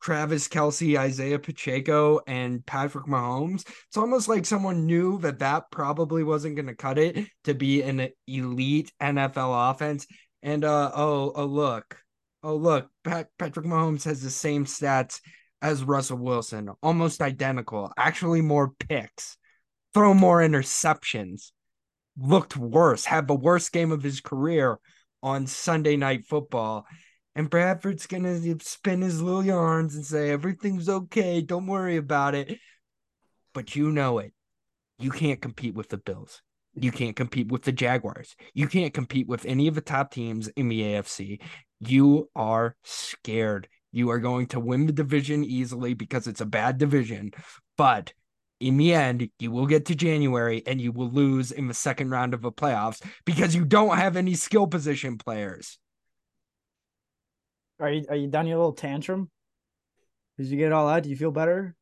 Travis Kelce, Isaiah Pacheco, and Patrick Mahomes. It's almost like someone knew that that probably wasn't going to cut it to be an elite NFL offense. And uh, oh, oh look, oh look, Pat- Patrick Mahomes has the same stats as Russell Wilson, almost identical. Actually, more picks, throw more interceptions, looked worse, had the worst game of his career on Sunday Night Football. And Bradford's gonna spin his little yarns and say everything's okay, don't worry about it. But you know it. You can't compete with the Bills. You can't compete with the Jaguars. You can't compete with any of the top teams in the AFC. You are scared. You are going to win the division easily because it's a bad division. But in the end, you will get to January and you will lose in the second round of the playoffs because you don't have any skill position players. Are you are you done your little tantrum? Did you get it all out? Do you feel better?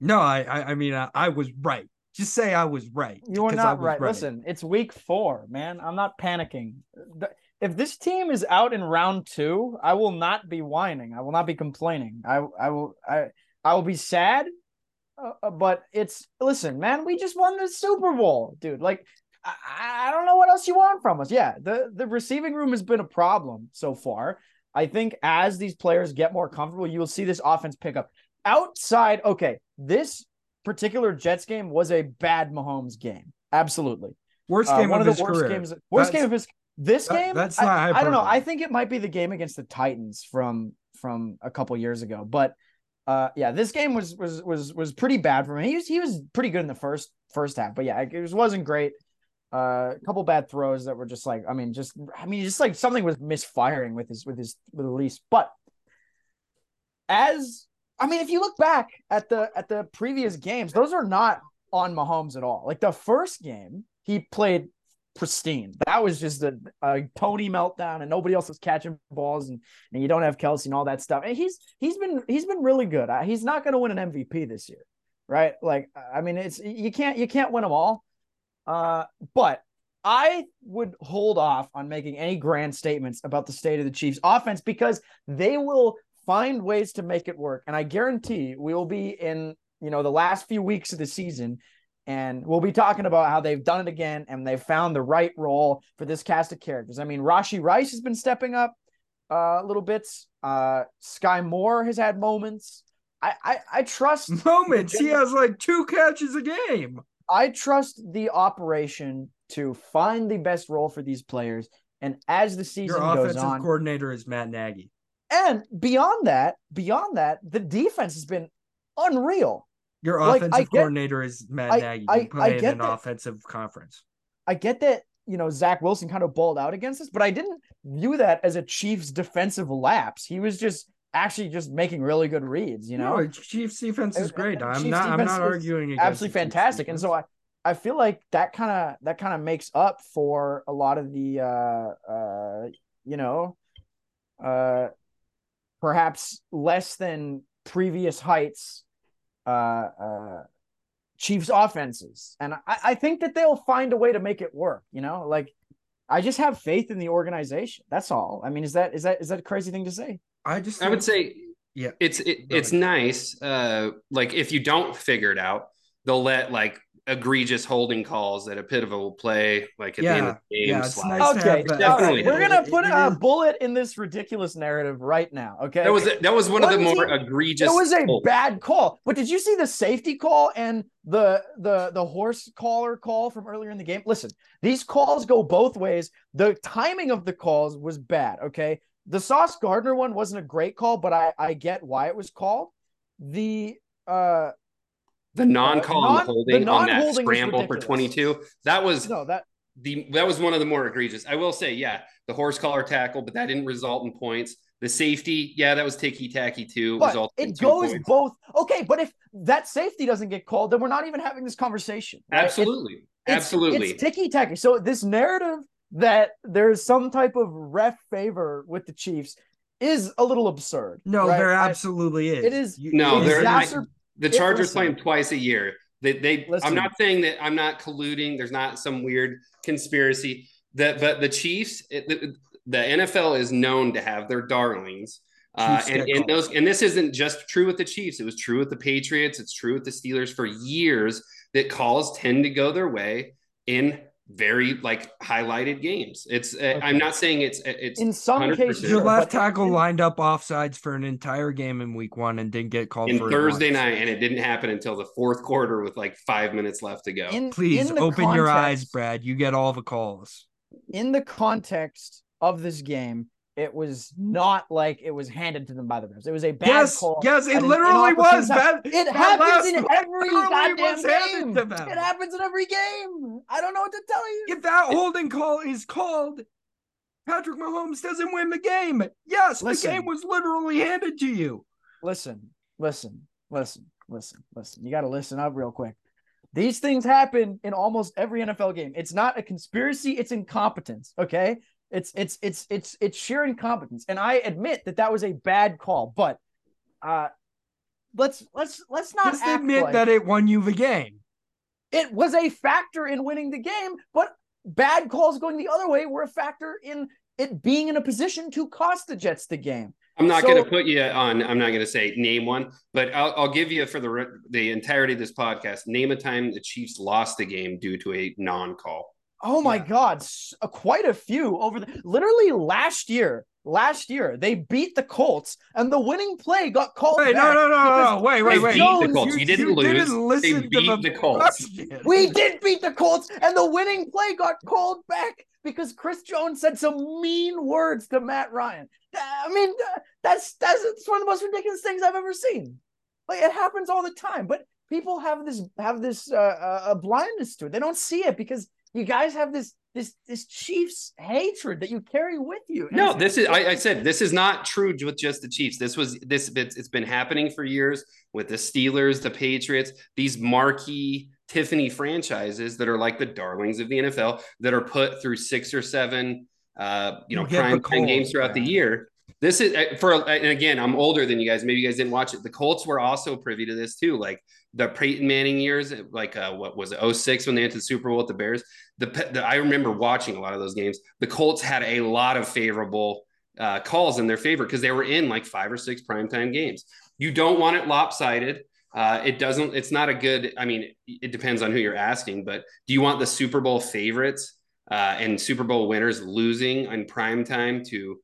No, I I, I mean I, I, was right. Just say I was right. You are not right. right. Listen, it's week four, man. I'm not panicking. If this team is out in round two, I will not be whining. I will not be complaining. I I will I I will be sad. Uh, uh but it's listen, man. We just won the Super Bowl, dude. Like I, I don't know what else you want from us. Yeah, the the receiving room has been a problem so far. I think as these players get more comfortable, you will see this offense pick up. Outside, okay, this particular Jets game was a bad Mahomes game. Absolutely. Worst uh, game uh, one of, of the worst career. games. Worst that's, game of his this that, game. That's not I, I, don't know. I think it might be the game against the Titans from from a couple years ago. But uh yeah, this game was was was was pretty bad for him. He was he was pretty good in the first first half, but yeah, it, it wasn't great. Uh, a couple bad throws that were just like, I mean, just I mean, just like something was misfiring with his with his with release. But as I mean, if you look back at the at the previous games, those are not on Mahomes at all. Like the first game, he played pristine. That was just a, a Toney meltdown, and nobody else was catching balls, and, and you don't have Kelce and all that stuff. And he's he's been he's been really good. He's not going to win an MVP this year, right? Like I mean, it's you can't you can't win them all. Uh, but I would hold off on making any grand statements about the state of the Chiefs offense because they will find ways to make it work. And I guarantee we will be in, you know, the last few weeks of the season and we'll be talking about how they've done it again and they've found the right role for this cast of characters. I mean, Rashee Rice has been stepping up uh, little bits. Uh, Skyy Moore has had moments. I, I, I trust moments. He has like two catches a game. I trust the operation to find the best role for these players. And as the season Your goes on, coordinator is Matt Nagy. And beyond that, beyond that, the defense has been unreal. Your offensive like, get, coordinator is Matt I, Nagy. You I, play I in an that, offensive conference. I get that, you know, Zach Wilson kind of balled out against us, but I didn't view that as a Chiefs defensive lapse. He was just actually just making really good reads. You know, no, Chiefs defense is great. I'm Chiefs not. I'm not arguing. absolutely fantastic, and so I. I feel like that kind of that kind of makes up for a lot of the uh uh you know uh perhaps less than previous heights uh uh Chiefs offenses. And I, I think that they'll find a way to make it work, you know, like I just have faith in the organization. That's all. I mean, is that is that is that a crazy thing to say? I just I would say yeah, it's it, it's nice. Uh, like if you don't figure it out, they'll let like egregious holding calls at a pivotal play, like at yeah, the end of the game. Yeah, it's nice okay, definitely. We're gonna put a bullet in this ridiculous narrative right now. Okay, that was that was one what of the more egregious. It was a calls. bad call. But did you see the safety call and the the the horse collar call from earlier in the game? Listen, these calls go both ways. The timing of the calls was bad. Okay, the Sauce Gardner one wasn't a great call, but I I get why it was called. The uh the non-call uh, non, holding the on that scramble for 22 that was no that the that was one of the more egregious i will say yeah the horse collar tackle but that didn't result in points the safety yeah that was ticky-tacky too but it goes points. both okay but if that safety doesn't get called then we're not even having this conversation right? absolutely it's, absolutely it's, it's ticky-tacky so this narrative that there's some type of ref favor with the Chiefs is a little absurd. No, right? there I- absolutely is. it is- You- No, it is they're exacer- the Chargers play them twice a year. They, they Listen. I'm not saying that I'm not colluding. There's not some weird conspiracy. That, but the Chiefs, it, the, the NFL is known to have their darlings. Uh, and, and those, and this isn't just true with the Chiefs. It was true with the Patriots. It's true with the Steelers for years. That calls tend to go their way in very like highlighted games. It's. Uh, I'm not saying it's. It's in some 100%. cases. Your left tackle lined up offsides for an entire game in week one and didn't get called in for Thursday once. night, and it didn't happen until the fourth quarter with like five minutes left to go. In, Please in the open your eyes, Brad. You get all the calls. in the context of this game, it was not like it was handed to them by the refs. It was a bad Yes, call. yes, it literally was. That, It happens in every goddamn game. It happens in every game. I don't know what to tell you. if that holding call is called, Patrick Mahomes doesn't win the game. Yes, Listen. the game was literally handed to you. Listen, listen, listen, listen, listen. You got to listen up real quick. These things happen in almost every NFL game. It's not a conspiracy, it's incompetence, okay? It's it's it's it's it's sheer incompetence. And I admit that that was a bad call, but uh let's let's let's not Just act admit like that it won you the game. it was a factor in winning the game, but bad calls going the other way were a factor in it being in a position to cost the Jets the game. I'm not So- going to put you on. I'm not going to say name one, but I'll, I'll give you for the the entirety of this podcast. Name a time the Chiefs lost the game due to a non-call. Oh my Yeah. God, s- uh, quite a few over the literally last year. Last year, they beat the Colts, and the winning play got called. Wait, no, back no, no, no, because no. Wait, wait, They wait. beat Jones- the Colts. You, didn't lose. didn't listen they to beat the, Colts. We did beat the Colts, and the winning play got called back because Chris Jones said some mean words to Matt Ryan. I mean, that's that's it's one of the most ridiculous things I've ever seen. Like it happens all the time, but people have this have this uh, uh, blindness to it. They don't see it because you guys have this this this Chiefs hatred that you carry with you. And No, this is. I, I said this is not true with just the Chiefs. This was this. It's, it's been happening for years with the Steelers, the Patriots, these marquee Tiffany franchises that are like the darlings of the NFL that are put through six or seven, uh, you know, You get prime time calls, games throughout the year. This is uh, for, and again, I'm older than you guys. Maybe you guys didn't watch it. The Colts were also privy to this too, like the Peyton Manning years, like uh, what was it, 06 when they to the Super Bowl with the Bears. The, the I remember watching a lot of those games. The Colts had a lot of favorable uh, calls in their favor because they were in like five or six primetime games. You don't want it lopsided. Uh, it doesn't. It's not a good. I mean, it depends on who you're asking, but do you want the Super Bowl favorites uh, and Super Bowl winners losing in prime time to,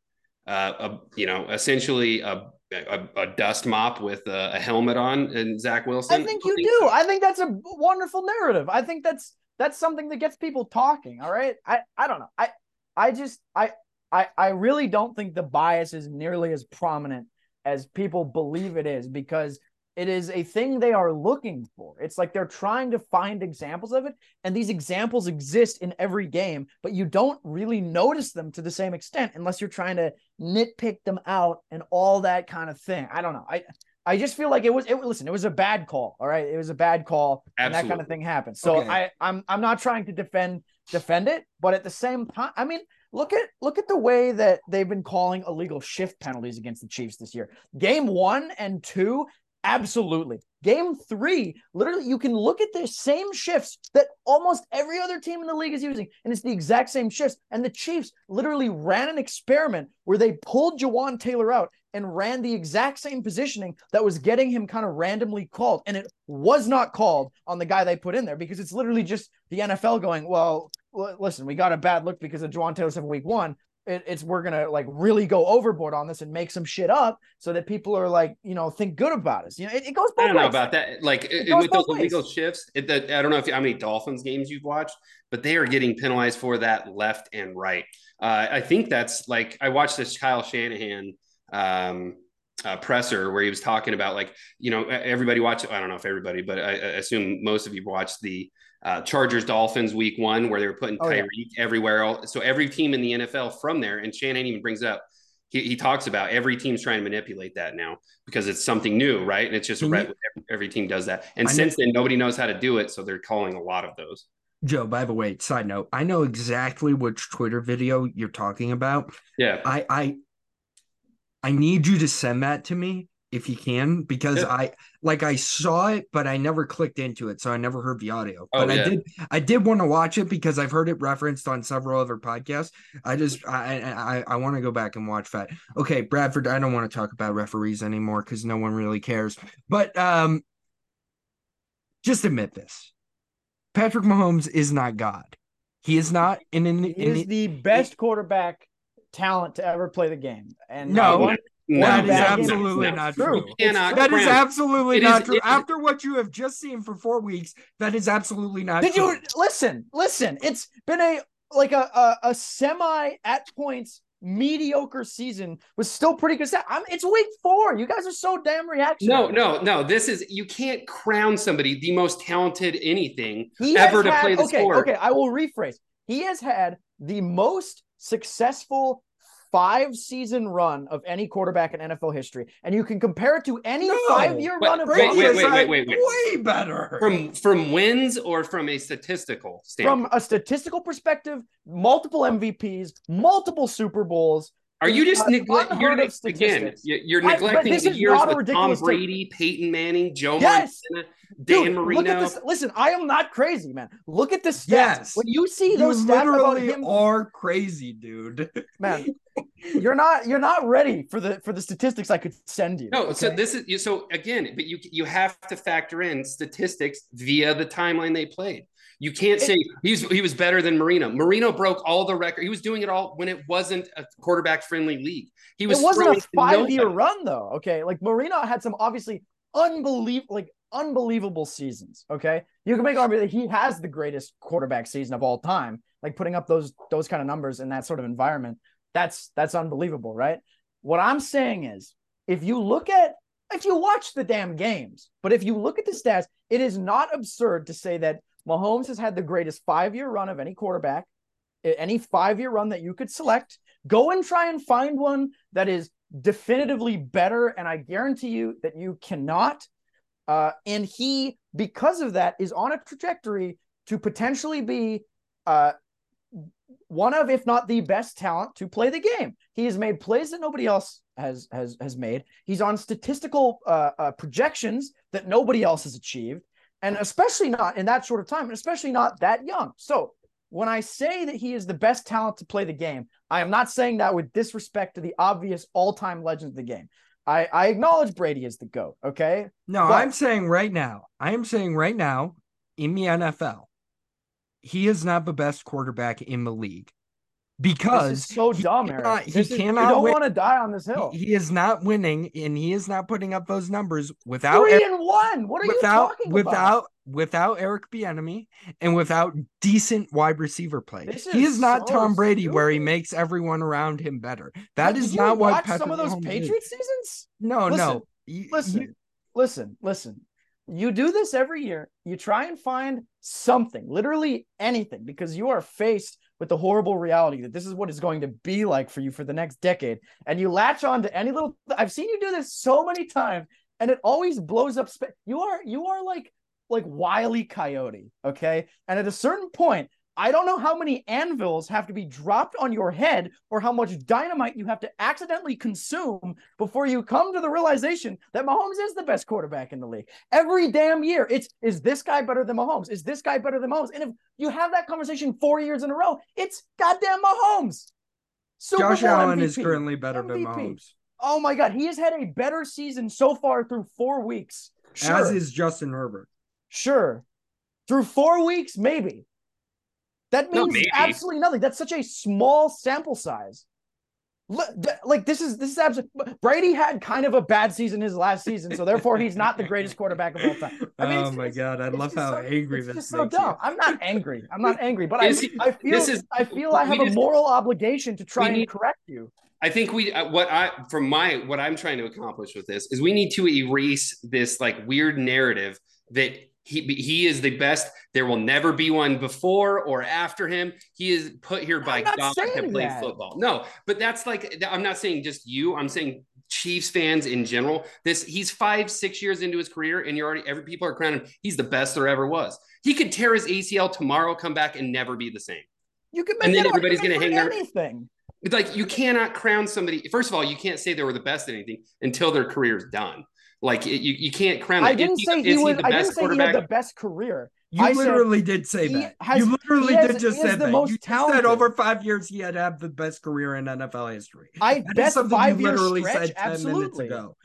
uh, a, you know, essentially a, a, a dust mop with a, a helmet on and Zach Wilson? I think you do. I think that's a wonderful narrative. I think that's that's something that gets people talking. All right. I I don't know. I I just I I I really don't think the bias is nearly as prominent as people believe it is because it is a thing they are looking for. It's like they're trying to find examples of it, and these examples exist in every game, but you don't really notice them to the same extent unless you're trying to nitpick them out and all that kind of thing. I don't know. I I just feel like it was it listen, it was a bad call. All right. It was a bad call. And that kind of thing happened. So Okay. I, I'm I'm not trying to defend defend it, but at the same time, I mean, look at look at the way that they've been calling illegal shift penalties against the Chiefs this year. Game one and two, absolutely. Game three, literally, you can look at the same shifts that almost every other team in the league is using, and it's the exact same shifts. And the Chiefs literally ran an experiment where they pulled Jawaan Taylor out and ran the exact same positioning that was getting him kind of randomly called. And it was not called on the guy they put in there because it's literally just the NFL going, well, listen, we got a bad look because of Jawaan Taylor seven week one. It, it's we're gonna like really go overboard on this and make some shit up so that people are like, you know, think good about us. You know, it, it goes I don't know about that. Like It it- with those both illegal shifts, it, the, I don't know if how many Dolphins games you've watched, but they are getting penalized for that left and right. Uh, I think that's like I watched this Kyle Shanahan um, uh, presser where he was talking about like you know everybody watched. I don't know if everybody, but I, I assume most of you watched the uh, Chargers Dolphins week one where they were putting Oh, yeah. Tyreek everywhere. else. So every team in the NFL from there, and Shanahan even brings up. He, he talks about every team's trying to manipulate that now because it's something new, right? And it's just right, every, every team does that. And I know- since then, nobody knows how to do it, so they're calling a lot of those. Joe, by the way, side note, I know exactly which Twitter video you're talking about. Yeah. I I I need you to send that to me if you can because Yeah. I like I saw it but I never clicked into it so I never heard the audio. Oh, but I did I did want to watch it because I've heard it referenced on several other podcasts. I just I I I want to go back and watch that. Okay, Bradford, I don't want to talk about referees anymore cuz no one really cares. But um just admit this. Patrick Mahomes is not God. He is not in an He in, is the best quarterback talent to ever play the game. And No, one- No, that is absolutely no, not true. true. Cannot That is absolutely It not is- true. it is- After what you have just seen for four weeks, that is absolutely not Did true. you listen? Listen, it's been a like a a, a semi at points mediocre season was still pretty good. stat. I'm, it's week four. You guys are so damn reactionary. No, no, no. This is you can't crown somebody the most talented anything he ever to had- play the okay, sport. Okay, I will rephrase. He has had the most successful five season run of any quarterback in NFL history, and you can compare it to any No, five year run of Wait, Brady wait, has wait, wait, wait, way better. From from wins or from a statistical standpoint. from a statistical perspective, multiple MVPs, multiple Super Bowls. Are you just neglecting? neglect? You're of again. you- You're neglecting this the years with Tom. Brady, Peyton Manning, Joe Yes. Montana, Dan Dude, Marino. Look at this. Listen, I am not crazy, man. Look at the stats. Yes. When you see you those stats about literally him, are crazy, dude. man, you're not you're not ready for the for the statistics I could send you. No, so this is you- so again, but you you have to factor in statistics via the timeline they played. You can't say he's he was better than Marino. Marino broke all the record. He was doing it all when it wasn't a quarterback friendly league. He was it wasn't a five year run though. Okay, like Marino had some obviously unbelievable like unbelievable seasons. Okay, you can make an argument that he has the greatest quarterback season of all time. Like putting up those those kind of numbers in that sort of environment, that's that's unbelievable, right? What I'm saying is, if you look at if you watch the damn games, but if you look at the stats, it is not absurd to say that Mahomes has had the greatest five year run of any quarterback, any five year run that you could select. Go and try and find one that is definitively better. And I guarantee you that you cannot. Uh, and he, because of that, is on a trajectory to potentially be uh, one of, if not the best talent to play the game. He has made plays that nobody else has has has made. He's on statistical uh, uh, projections that nobody else has achieved, and especially not in that short of time, and especially not that young. So when I say that he is the best talent to play the game, I am not saying that with disrespect to the obvious all-time legends of the game. I, I acknowledge Brady is the GOAT, okay? No, But- I'm saying right now, I am saying right now in the NFL, he is not the best quarterback in the league because is so he dumb, cannot- Eric. he This is- cannot You don't win- want to die on this hill. he, he is not winning and he is not putting up those numbers without Three and one. What are you talking without about? without without Eric Bieniemy and without decent wide receiver play. This he is is not so Tom Brady where he makes everyone around him better. That is not what Patrick some of those is. Patriots seasons. No, Listen, no. You- Listen, you- listen, listen. You do this every year. You try and find something, literally anything, because you are faced with the horrible reality that this is what it's going to be like for you for the next decade. And you latch on to any little. I've seen you do this so many times, and it always blows up. You are you are like like wily coyote, okay? And at a certain point, I don't know how many anvils have to be dropped on your head or how much dynamite you have to accidentally consume before you come to the realization that Mahomes is the best quarterback in the league. Every damn year, it's is this guy better than Mahomes? Is this guy better than Mahomes? And if you have that conversation four years in a row, it's goddamn Mahomes. Super Josh Bowl Allen is currently better than MVP. Mahomes. Oh my god, he has had a better season so far through four weeks. Sure. As is Justin Herbert. Sure. Through four weeks, maybe. That means maybe. absolutely nothing. That's such a small sample size. Like this is this is absolutely. Brady had kind of a bad season his last season, so therefore he's not the greatest quarterback of all time. I mean, oh my god, I love how so- angry it's this just so dumb. you. I'm not angry. I'm not angry, but I, he- I feel this is- I feel I have a just- moral obligation to try and need- correct you. I think we uh, what I from my what I'm trying to accomplish with this is we need to erase this like weird narrative that he he is the best. There will never be one before or after him. He is put here by God to play that. football. No, but that's like I'm not saying just you. I'm saying Chiefs fans in general. This he's five, six years into his career, and you're already every people are crowning him. He's the best there ever was. He could tear his ACL tomorrow, come back, and never be the same. You could, And then everybody's gonna make hang their- anything. It's like you cannot crown somebody. First of all, you can't say they were the best at anything until their career's done. Like it, you, you can't crown. I didn't he- say is he was. the I didn't say he had the best career. You I said literally did say that. has- you literally has- did just he say that. most you just talented. said over five years he had to have the best career in NFL history. I That is best something five you year literally stretch. said 10 minutes Absolutely. ago.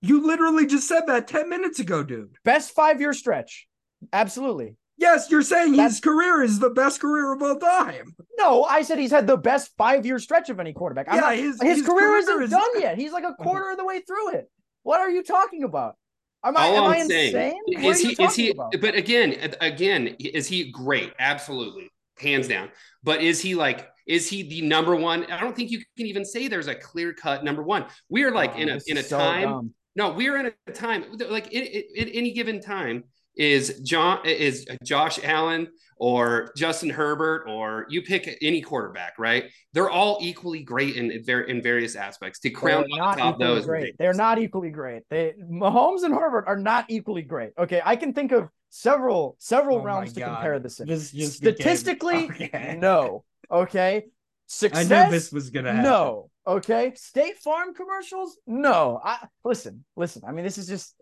You literally just said that 10 minutes ago, dude. Best five year stretch. Absolutely. Yes, you're saying That's- his career is the best career of all time. No, I said he's had the best five year stretch of any quarterback. I'm yeah, not- his, his, his career, isn't is- done yet. He's like a quarter of the way through it. What are you talking about? Am I, All am I'm I insane? saying What is he is he about? but again again is he great absolutely hands down but is he like is he the number one I don't think you can even say there's a clear cut number one we are like Oh, in a in a so time dumb. no we're in a time like at any given time is John is Josh Allen or Justin Herbert or you pick any quarterback right they're all equally great in in, in various aspects to crown They're not top equally those great. They're not equally great. They Mahomes and Herbert are not equally great. Okay, I can think of several several Oh my realms to compare this in. This just Statistically, Okay. no. Okay, success. I knew this was gonna happen. No. Okay. State Farm commercials? No. I listen, listen. I mean, this is just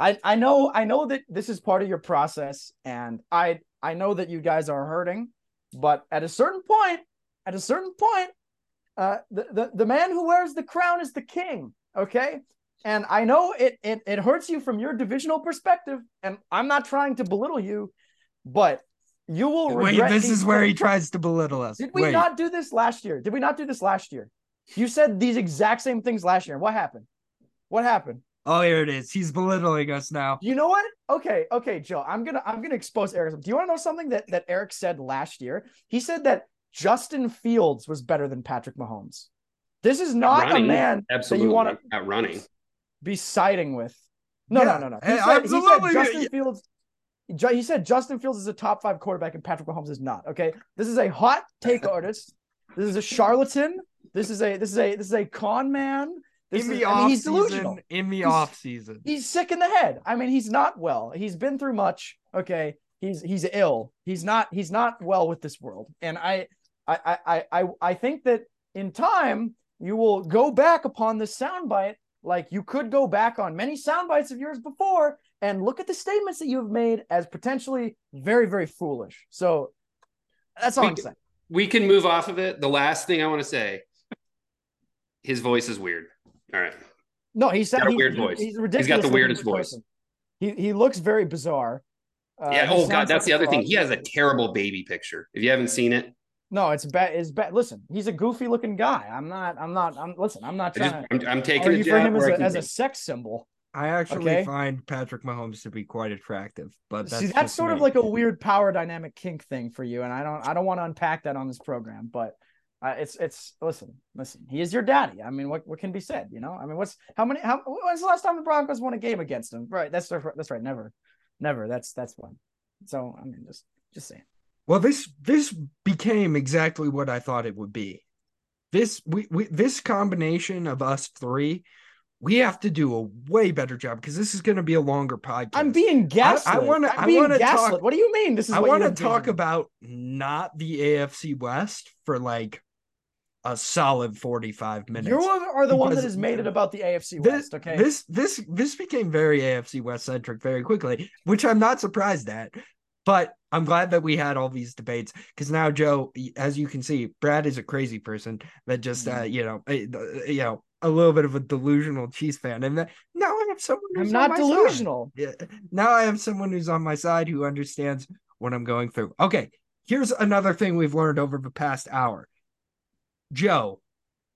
I I know I know that this is part of your process and I I know that you guys are hurting, but at a certain point, at a certain point, uh the, the, the man who wears the crown is the king. Okay. And I know it, it it hurts you from your divisional perspective, and I'm not trying to belittle you, but you will Wait, this is where he tries to belittle us. Did we Wait. not do this last year? Did we not do this last year? You said these exact same things last year. What happened? What happened? Oh, here it is. He's belittling us now. You know what? Okay, okay, Joe. I'm gonna I'm gonna expose Eric. Do you want to know something that that Eric said last year? He said that Justin Fields was better than Patrick Mahomes. This is not running, a man absolutely that you want to not running be siding with. No, Yeah, no, no, no. He said, he said absolutely. Justin Fields. He said Justin Fields is a top five quarterback and Patrick Mahomes is not. Okay, this is a hot take artist. This is a charlatan. This is a this is a this is a con man. This in is, the I mean, off he's delusional. season. In the He's- off season. He's sick in the head. I mean, he's not well. He's been through much. Okay, he's he's ill. He's not he's not well with this world. And I I I I I, I think that in time you will go back upon this soundbite like you could go back on many soundbites of yours before and look at the statements that you've made as potentially very very foolish. So that's all We- I'm saying. we can move off of it. The last thing I want to say, his voice is weird. All right. No, he's got a he- weird he- voice. He's, got the weirdest voice. He he looks very bizarre. Uh, yeah. Oh God, that's like the other thing. He has a terrible baby picture. If you haven't seen it, No, it's bad. It's bad. Listen, he's a goofy looking guy. I'm not. I'm not. I'm listen. I'm not I just, trying I'm, I'm taking a argue for him as where I a, can as a sex symbol. I actually Okay. find Patrick Mahomes to be quite attractive, but that's See, that's just sort of like a weird power dynamic kink thing for you, and I don't. I don't want to unpack that on this program, but. Uh, it's it's listen listen he is your daddy I mean what what can be said you know I mean what's how many how when's the last time the Broncos won a game against him right that's that's right never never that's that's one so I mean just just saying Well, this this became exactly what I thought it would be. This we, we this combination of us three, we have to do a way better job because this is going to be a longer podcast. I'm being gaslit. I wanna- I'm wanna talk- What do you mean? This is I want to talk about not the AFC West for like a solid 45 minutes. You are the one that has made it about the AFC this, West. Okay. This this this became very AFC West centric very quickly, which I'm not surprised at. But I'm glad that we had all these debates because now, Joe, as you can see, Brad is a crazy person that just, uh, Mm-hmm. you know, uh, you know, a little bit of a delusional Chiefs fan, and that now I have someone. Who's I'm not delusional. Yeah, now I have someone who's on my side who understands what I'm going through. Okay, here's another thing we've learned over the past hour. Joe,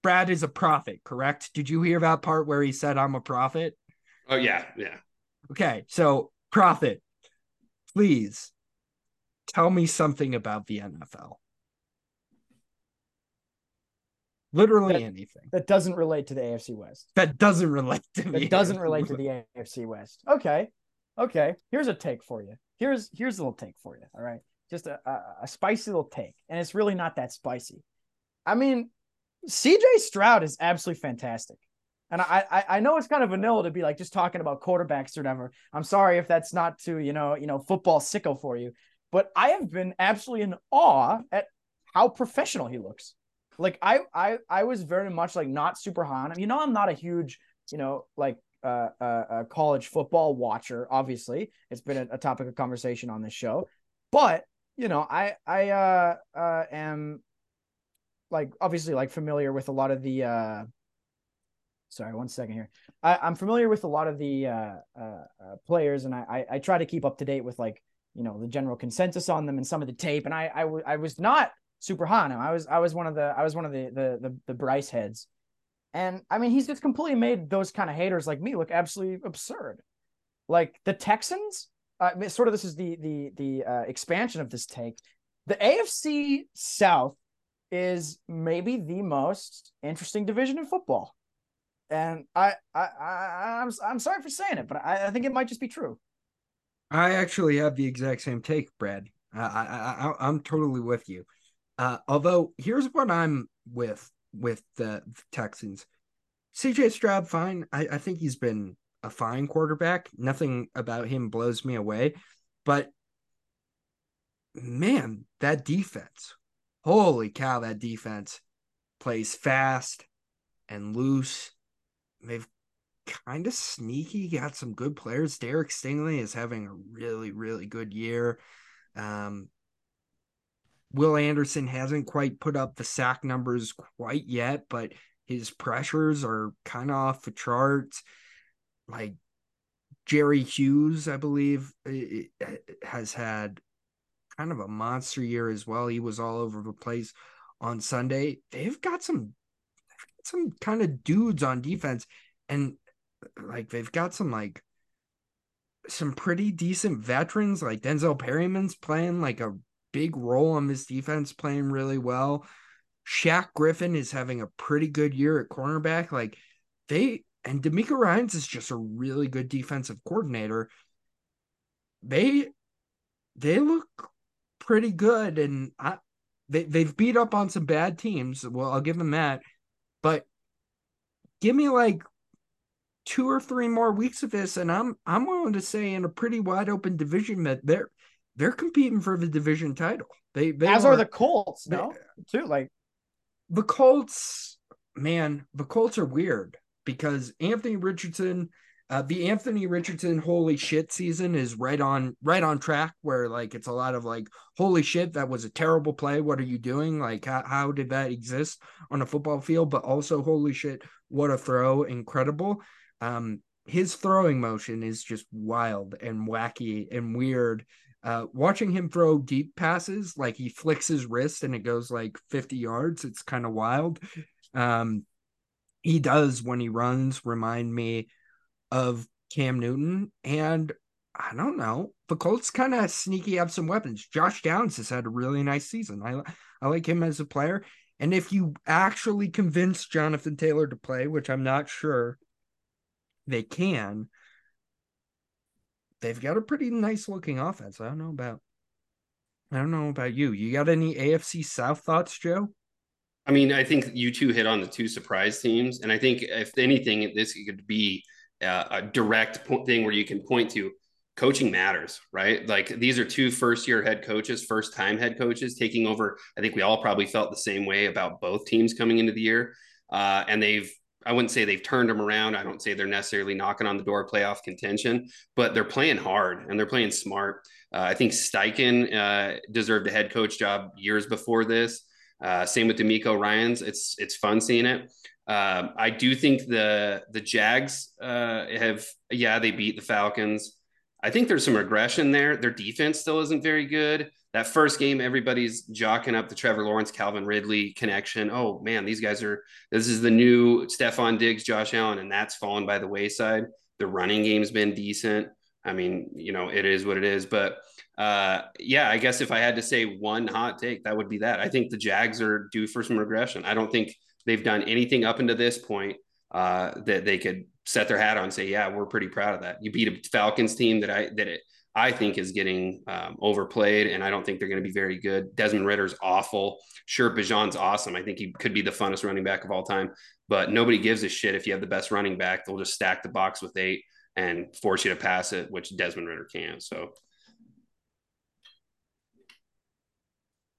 Brad is a prophet, correct? Did you hear that part where he said I'm a prophet? Oh yeah, yeah. Okay, so prophet, please tell me something about the NFL. Literally That- anything That doesn't relate to the AFC West. that doesn't relate to the That doesn't AFC relate to the AFC West. Okay. Okay. Here's a take for you. Here's here's a little take for you. All right. Just a, a, a spicy little take. And it's really not that spicy. I mean, CJ Stroud is absolutely fantastic. And I, I I know it's kind of vanilla to be like just talking about quarterbacks or whatever. I'm sorry if that's not too you know you know football sicko for you, but I have been absolutely in awe at how professional he looks. Like I I I was very much like not super high on him. You know I'm not a huge you know like uh, uh, uh college football watcher. Obviously, it's been a, a topic of conversation on this show, but you know I I uh, uh am like obviously like familiar with a lot of the uh sorry one second here. I, am familiar with a lot of the uh, uh, uh, players and I, I, try to keep up to date with like you know the general consensus on them and some of the tape and I I, w- I was not super high on him. I was I was one of the I was one of the the the, the Bryce heads. And I mean he's just completely made those kind of haters like me look absolutely absurd. Like the Texans uh, sort of this is the the the uh, expansion of this take. The AFC South is maybe the most interesting division in football. And I, I, I I'm, I'm sorry for saying it, but I, I think it might just be true. I actually have the exact same take, Brad. I, I, I I'm totally with you. Uh, although here's what I'm with with the Texans. CJ Stroud, fine. I, I think he's been a fine quarterback. Nothing about him blows me away. But man, that defense holy cow, that defense plays fast and loose. They've kind of sneaky got some good players. Derek Stingley is having a really, really good year. Um, Will Anderson hasn't quite put up the sack numbers quite yet, but his pressures are kind of off the charts. Like Jerry Hughes, I believe, has had kind of a monster year as well. He was all over the place on Sunday. They've got some some kind of dudes on defense and like they've got some like some pretty decent veterans like Denzel Perryman's playing like a big role on this defense playing really well. Shaq Griffin is having a pretty good year at cornerback like they and DeMeco Ryans is just a really good defensive coordinator. They they look pretty good, and I, they they've beat up on some bad teams. Well, I'll give them that, but give me like two or three more weeks of this, and I'm I'm willing to say in a pretty wide open division that they're they're competing for the division title. They, they as are, are the Colts, no, too. Like the Colts, man, the Colts are weird because Anthony Richardson uh, the Anthony Richardson holy shit season is right on right on track where like it's a lot of like holy shit that was a terrible play. What are you doing? Like how, how did that exist on a football field? But also holy shit what a throw. Incredible. Um his throwing motion is just wild and wacky and weird. Uh watching him throw deep passes like he flicks his wrist and it goes like 50 yards. It's kind of wild. Um he does when he runs remind me of Cam Newton. And I don't know, the Colts kind of sneaky have some weapons. Josh Downs has had a really nice season. I I like him as a player. And if you actually convince Jonathan Taylor to play, which I'm not sure they can, they've got a pretty nice looking offense. I don't know about I don't know about you. You got any AFC South thoughts, Joe? I mean, I think you two hit on the two surprise teams, and I think if anything, this could be uh, a direct thing where you can point to coaching matters, right? Like these are two first year head coaches, first time head coaches taking over. I think we all probably felt the same way about both teams coming into the year. Uh, and they've, I wouldn't say they've turned them around. I don't say they're necessarily knocking on the door of playoff contention, but they're playing hard and they're playing smart. Uh, I think Steichen uh, deserved a head coach job years before this. Uh, same with DeMeco Ryans. It's it's fun seeing it. Um, I do think the the Jags uh, have yeah they beat the Falcons. I think there's some regression there. Their defense still isn't very good. That first game, everybody's jocking up the Trevor Lawrence, Calvin Ridley connection. Oh man, these guys are. This is the new Stefon Diggs, Josh Allen, and that's fallen by the wayside. The running game's been decent. I mean, you know, it is what it is. But uh, yeah, I guess if I had to say one hot take, that would be that. I think the Jags are due for some regression. I don't think they've done anything up until this point uh, that they could set their hat on say, yeah, we're pretty proud of that. You beat a Falcons team that I that it I think is getting um, overplayed, and I don't think they're going to be very good. Desmond Ridder's awful. Sure, Bijan's awesome. I think he could be the funnest running back of all time, but nobody gives a shit if you have the best running back. They'll just stack the box with eight and force you to pass it, which Desmond Ridder can't. So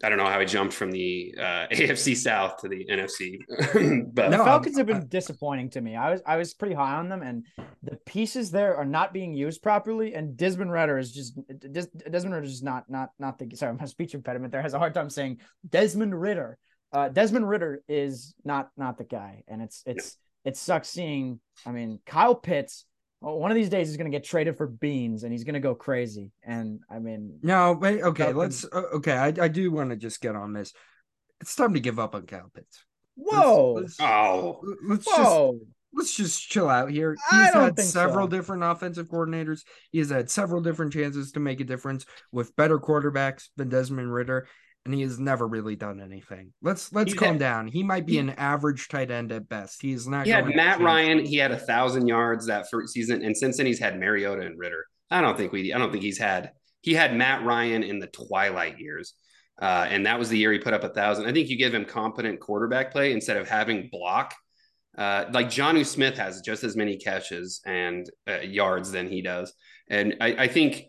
I don't know how he jumped from the uh, AFC South to the NFC. but the Falcons have been disappointing to me. I was I was pretty high on them, and the pieces there are not being used properly. And Desmond Ridder is just Desmond Ridder is just not not not the sorry my speech impediment there has a hard time saying Desmond Ridder. Uh, Desmond Ridder is not not the guy, and it's it's it sucks seeing. I mean, Kyle Pitts well, one of these days he's going to get traded for beans and he's going to go crazy. And I mean, no, wait, okay, let's, uh, okay, I, I do want to just get on this. It's time to give up on Kyle Pitts. Whoa. Let's, let's, oh, let's Whoa. just, let's just chill out here. He's had several so. different offensive coordinators. He has had several different chances to make a difference with better quarterbacks than Desmond Ridder and he has never really done anything. Let's let's He's calm had, down. He might be he, an average tight end at best. He's not. He had Matt Ryan. He had a thousand yards that first season, and since then he's had Mariota and Ridder. I don't think we. I don't think he's had. He had Matt Ryan in the twilight years, uh, and that was the year he put up a thousand. I think you give him competent quarterback play instead of having block. Uh, like Jonnu Smith has just as many catches and uh, yards than he does, and I, I think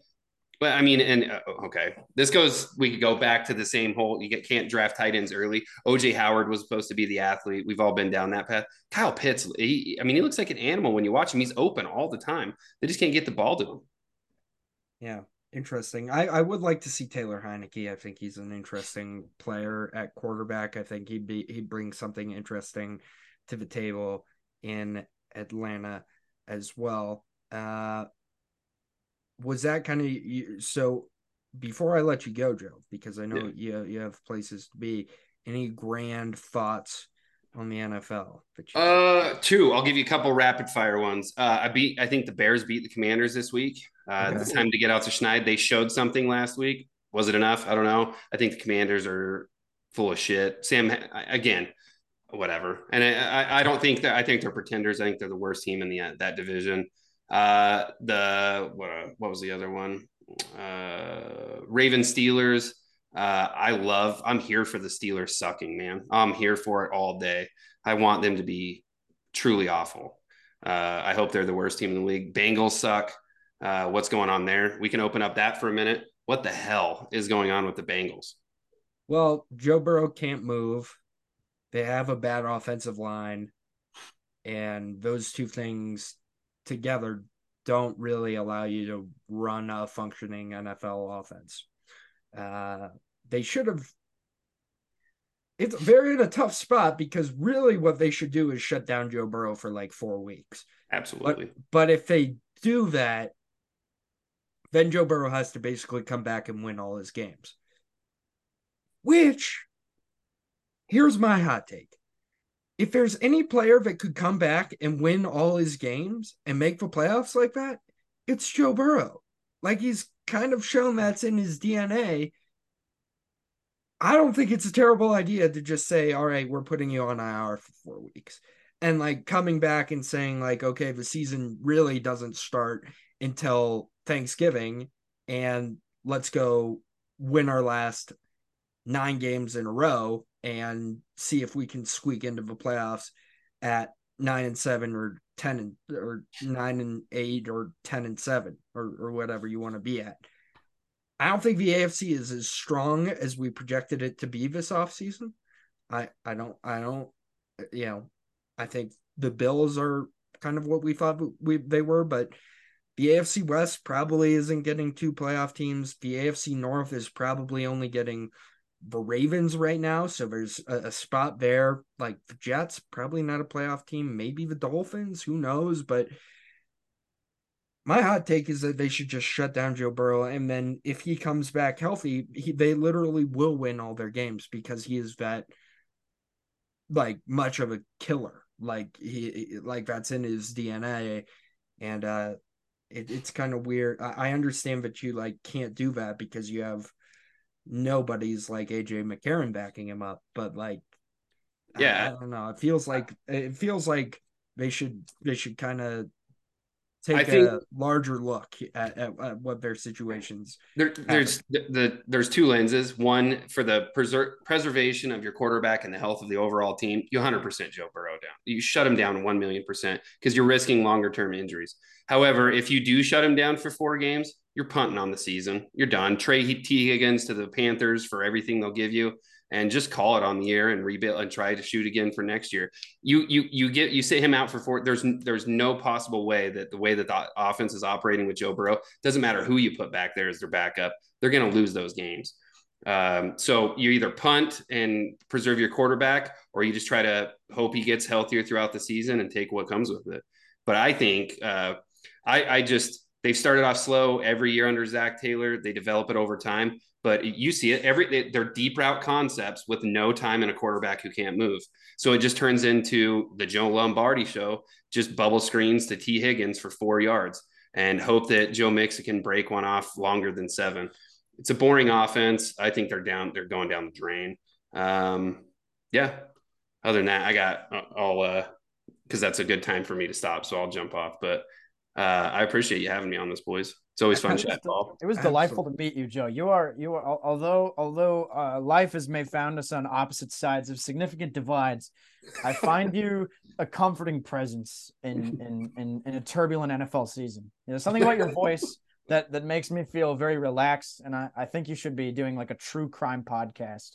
but I mean, and uh, okay, this goes. We could go back to the same whole. You get, can't draft tight ends early. OJ Howard was supposed to be the athlete. We've all been down that path. Kyle Pitts. He, I mean, he looks like an animal when you watch him. He's open all the time. They just can't get the ball to him. Yeah, interesting. I I would like to see Taylor Heinicke. I think he's an interesting player at quarterback. I think he'd be he'd bring something interesting to the table in Atlanta as well. Uh, was that kind of so before I let you go, Joe, because I know yeah. you you have places to be. Any grand thoughts on the NFL? uh, two. I'll give you a couple rapid fire ones. Uh, I beat. I think the Bears beat the Commanders this week. Uh, okay. It's time to get out to Schneid. They showed something last week. Was it enough? I don't know. I think the Commanders are full of shit. Sam, again, whatever. And I, I don't think that. I think they're pretenders. I think they're the worst team in the that division. Uh, the what uh, what was the other one? Uh, Raven Steelers. Uh, I love. I'm here for the Steelers sucking, man. I'm here for it all day. I want them to be truly awful. Uh, I hope they're the worst team in the league. Bengals suck. Uh, what's going on there? We can open up that for a minute. What the hell is going on with the Bengals? Well, Joe Burrow can't move. They have a bad offensive line. And those two things together don't really allow you to run a functioning NFL offense. Uh, they should have. It's very in a tough spot because really what they should do is shut down Joe Burrow for like four weeks. Absolutely. But, but if they do that, then Joe Burrow has to basically come back and win all his games. Which, here's my hot take if there's any player that could come back and win all his games and make the playoffs like that, it's Joe Burrow. Like he's kind of shown that's in his DNA. I don't think it's a terrible idea to just say, all right, we're putting you on IR for four weeks. And like coming back and saying, like, okay, the season really doesn't start until Thanksgiving. And let's go win our last nine games in a row and see if we can squeak into the playoffs at nine and seven or ten and or nine and eight or ten and seven or or whatever you want to be at. I don't think the AFC is as strong as we projected it to be this offseason. I I don't I don't you know I think the Bills are kind of what we thought we they were, but the AFC West probably isn't getting two playoff teams. The AFC North is probably only getting the Ravens right now, so there's a, a, spot there. Like the Jets, probably not a playoff team. Maybe the Dolphins, who knows? But my hot take is that they should just shut down Joe Burrow, and then if he comes back healthy, he, they literally will win all their games because he is that like much of a killer. Like he like that's in his DNA, and uh, it, it's kind of weird. I, I understand that you like can't do that because you have nobody's like AJ McCarron backing him up, but like yeah, I, I don't know. It feels like it feels like they should they should kind of take I think- a larger look at, at, at what their situations. There, there's the, the there's two lenses. One for the preser- preservation of your quarterback and the health of the overall team. You 100% Joe Burrow down. You shut him down one million percent because you're risking longer term injuries. However, if you do shut him down for four games, you're punting on the season. You're done. Trey Tee Higgins to the Panthers for everything they'll give you, and just call it on the air and rebuild and try to shoot again for next year. You you you get you sit him out for four. There's there's no possible way that the way that the offense is operating with Joe Burrow doesn't matter who you put back there as their backup. They're going to lose those games. Um, so you either punt and preserve your quarterback, or you just try to hope he gets healthier throughout the season and take what comes with it. But I think uh, I, I just they've started off slow every year under Zac Taylor. They develop it over time, but you see it every they, they're deep route concepts with no time and a quarterback who can't move. So it just turns into the Joe Lombardi show, just bubble screens to Tee Higgins for four yards and hope that Joe Mixon can break one off longer than seven. It's a boring offense. I think they're down. They're going down the drain. Um, yeah. Other than that, I got. I'll uh, because that's a good time for me to stop. So I'll jump off. But uh, I appreciate you having me on this, boys. It's always fun It was chat, Paul. It was delightful to meet you, Joe. You are you are although although uh, life has may found us on opposite sides of significant divides. I find you a comforting presence in in in, in a turbulent NFL season. There's something about your voice that that makes me feel very relaxed, and I, I think you should be doing like a true crime podcast,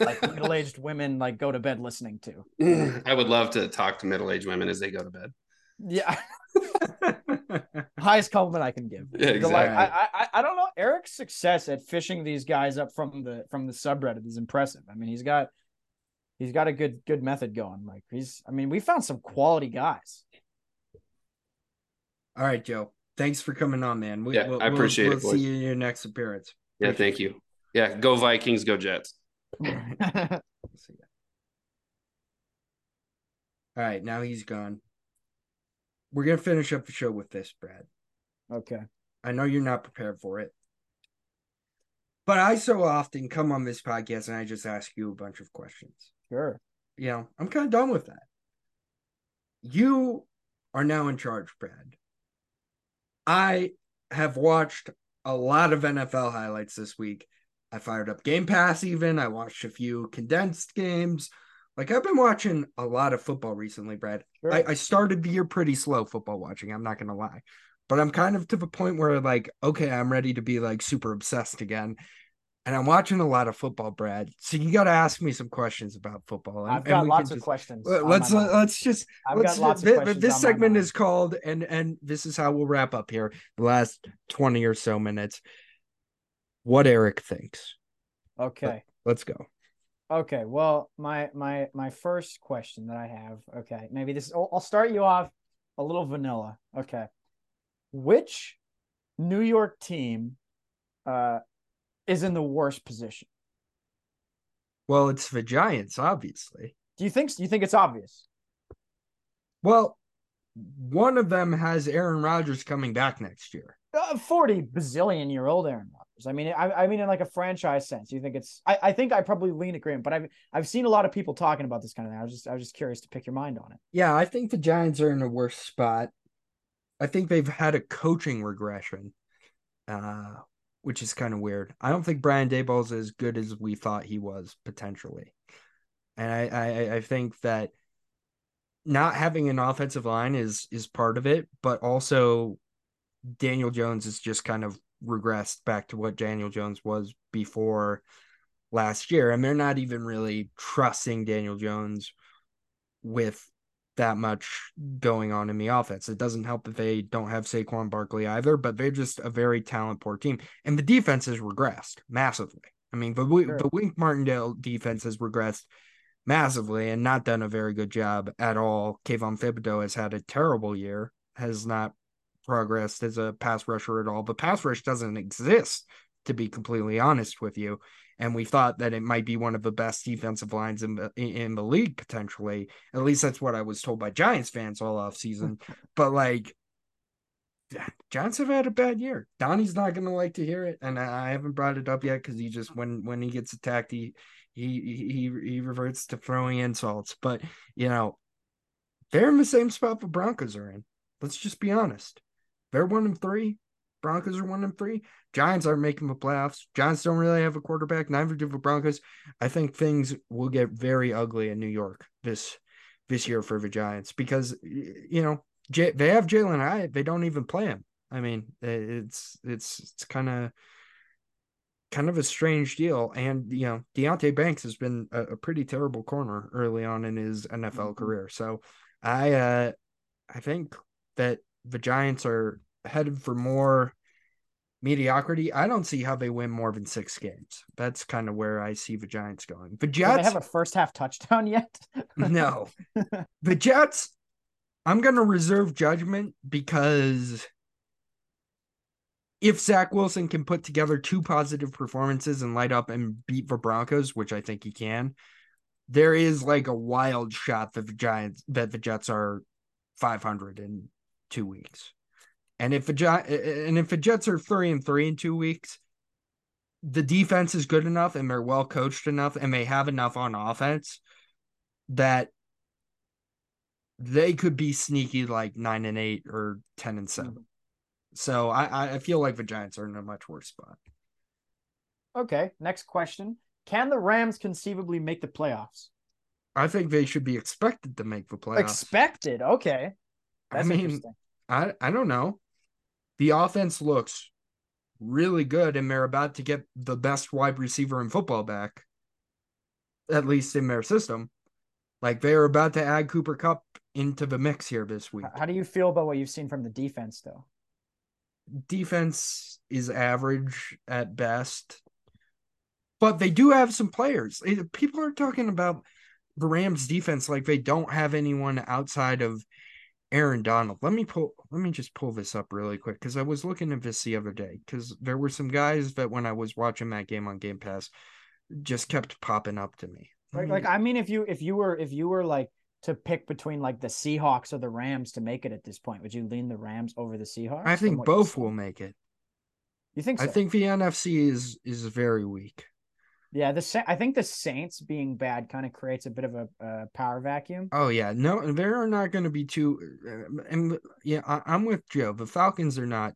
like middle aged women like go to bed listening to. I would love to talk to middle-aged women as they go to bed. Yeah, highest compliment I can give. Yeah, The, like, exactly. I, I I don't know. Eric's success at fishing these guys up from the from the subreddit is impressive. I mean, he's got he's got a good good method going. Like he's I mean, we found some quality guys. All right, Joe. Thanks for coming on, man. We, Yeah, we'll, I appreciate we'll, it, We'll boys. see you in your next appearance. Yeah, thank you. Yeah, go Vikings, go Jets. We'll see ya. All right, now he's gone. We're gonna finish up the show with this, Brad. okay. I know you're not prepared for it. But I so often come on this podcast and I just ask you a bunch of questions. Sure. You know, I'm kind of done with that. You are now in charge, Brad. I have watched a lot of NFL highlights this week. I fired up Game Pass even. I watched a few condensed games. Like I've been watching a lot of football recently, Brad. Sure. I, I started the year pretty slow football watching. I'm not gonna lie, but I'm kind of to the point where like, okay, I'm ready to be like super obsessed again, and I'm watching a lot of football, Brad. So you got to ask me some questions about football. and- I've got lots of just- questions. Let- on Let's let, uh, mind. let's just I've let's got lots of questions. this segment is called and and this is how we'll wrap up here the last 20 or so minutes. What Eric thinks. okay. Let's go. Okay, well, my my my first question that I have. Okay, maybe this. I'll, I'll start you off a little vanilla. Okay, which New York team uh is in the worst position? Well, it's the Giants, obviously. Do you think? Do you think it's obvious? Well, one of them has Aaron Rodgers coming back next year. Uh, Forty bazillion year old Aaron Rodgers. I mean, I, I mean, in like a franchise sense, you think it's? I, I think I probably lean agreement, but I've I've seen a lot of people talking about this kind of thing. I was just I was just curious to pick your mind on it. Yeah, I think the Giants are in a worse spot. I think they've had a coaching regression, uh, which is kind of weird. I don't think Brian Daboll's as good as we thought he was potentially, and I, I I think that not having an offensive line is is part of it, but also Daniel Jones is just kind of regressed back to what Daniel Jones was before last year, and they're not even really trusting Daniel Jones with that much going on in the offense. It doesn't help that they don't have Saquon Barkley either, but they're just a very talent poor team. And the defense has regressed massively. I mean, the, Sure. the Wink Martindale defense has regressed massively and not done a very good job at all. Kayvon Thibodeaux has had a terrible year, has not progressed as a pass rusher at all. The pass rush doesn't exist, to be completely honest with you. And we thought that it might be one of the best defensive lines in the in the league potentially. At least that's what I was told by Giants fans all off season. but like Giants have had a bad year. Donnie's not gonna like to hear it, and I I haven't brought it up yet because he just when when he gets attacked, he he he he reverts to throwing insults. But you know, they're in the same spot the Broncos are in. Let's just be honest. They're one and three. Broncos are one and three. Giants aren't making the playoffs. Giants don't really have a quarterback. Neither do the Broncos. I think things will get very ugly in New York this this year for the Giants because you know J- they have Jalin Hyatt. They don't even play him. I mean, it's it's it's kind of kind of a strange deal. And you know, Deonte Banks has been a, a pretty terrible corner early on in his NFL mm-hmm. career. So I uh I think that the Giants are headed for more mediocrity. I don't see how they win more than six games. That's kind of where I see the Giants going. The Jets Do they have a first half touchdown yet? no. The Jets, I'm gonna reserve judgment because if Zach Wilson can put together two positive performances and light up and beat the Broncos, which I think he can, there is like a wild shot that the Giants that the Jets are 500 in two weeks. And if the and if the Jets are three and three in two weeks, the defense is good enough and they're well coached enough and they have enough on offense that they could be sneaky like nine and eight or ten and 7 mm-hmm. So I I feel like the Giants are in a much worse spot. Okay, next question. Can the Rams conceivably make the playoffs? I think they should be expected to make the playoffs. Expected, okay. That's I mean, I I don't know. The offense looks really good, and they're about to get the best wide receiver in football back, at least in their system. Like they are about to add Cooper Kupp into the mix here this week. How do you feel about what you've seen from the defense, though? defense is average at best, but they do have some players. People are talking about the Rams defense like they don't have anyone outside of Aaron Donald. Let me pull let me just pull this up really quick because I was looking at this the other day because there were some guys that when I was watching that game on Game Pass just kept popping up to me. Like, like I mean if you if you were if you were like to pick between like the Seahawks or the Rams to make it at this point? Would you lean the Rams over the Seahawks? I think both will make it. You think? So? I think the NFC is is very weak. Yeah, the I think the Saints being bad kind of creates a bit of a, a power vacuum. Oh yeah, no, they're not going to be too. Uh, and yeah, I, am with Joe. The Falcons are not,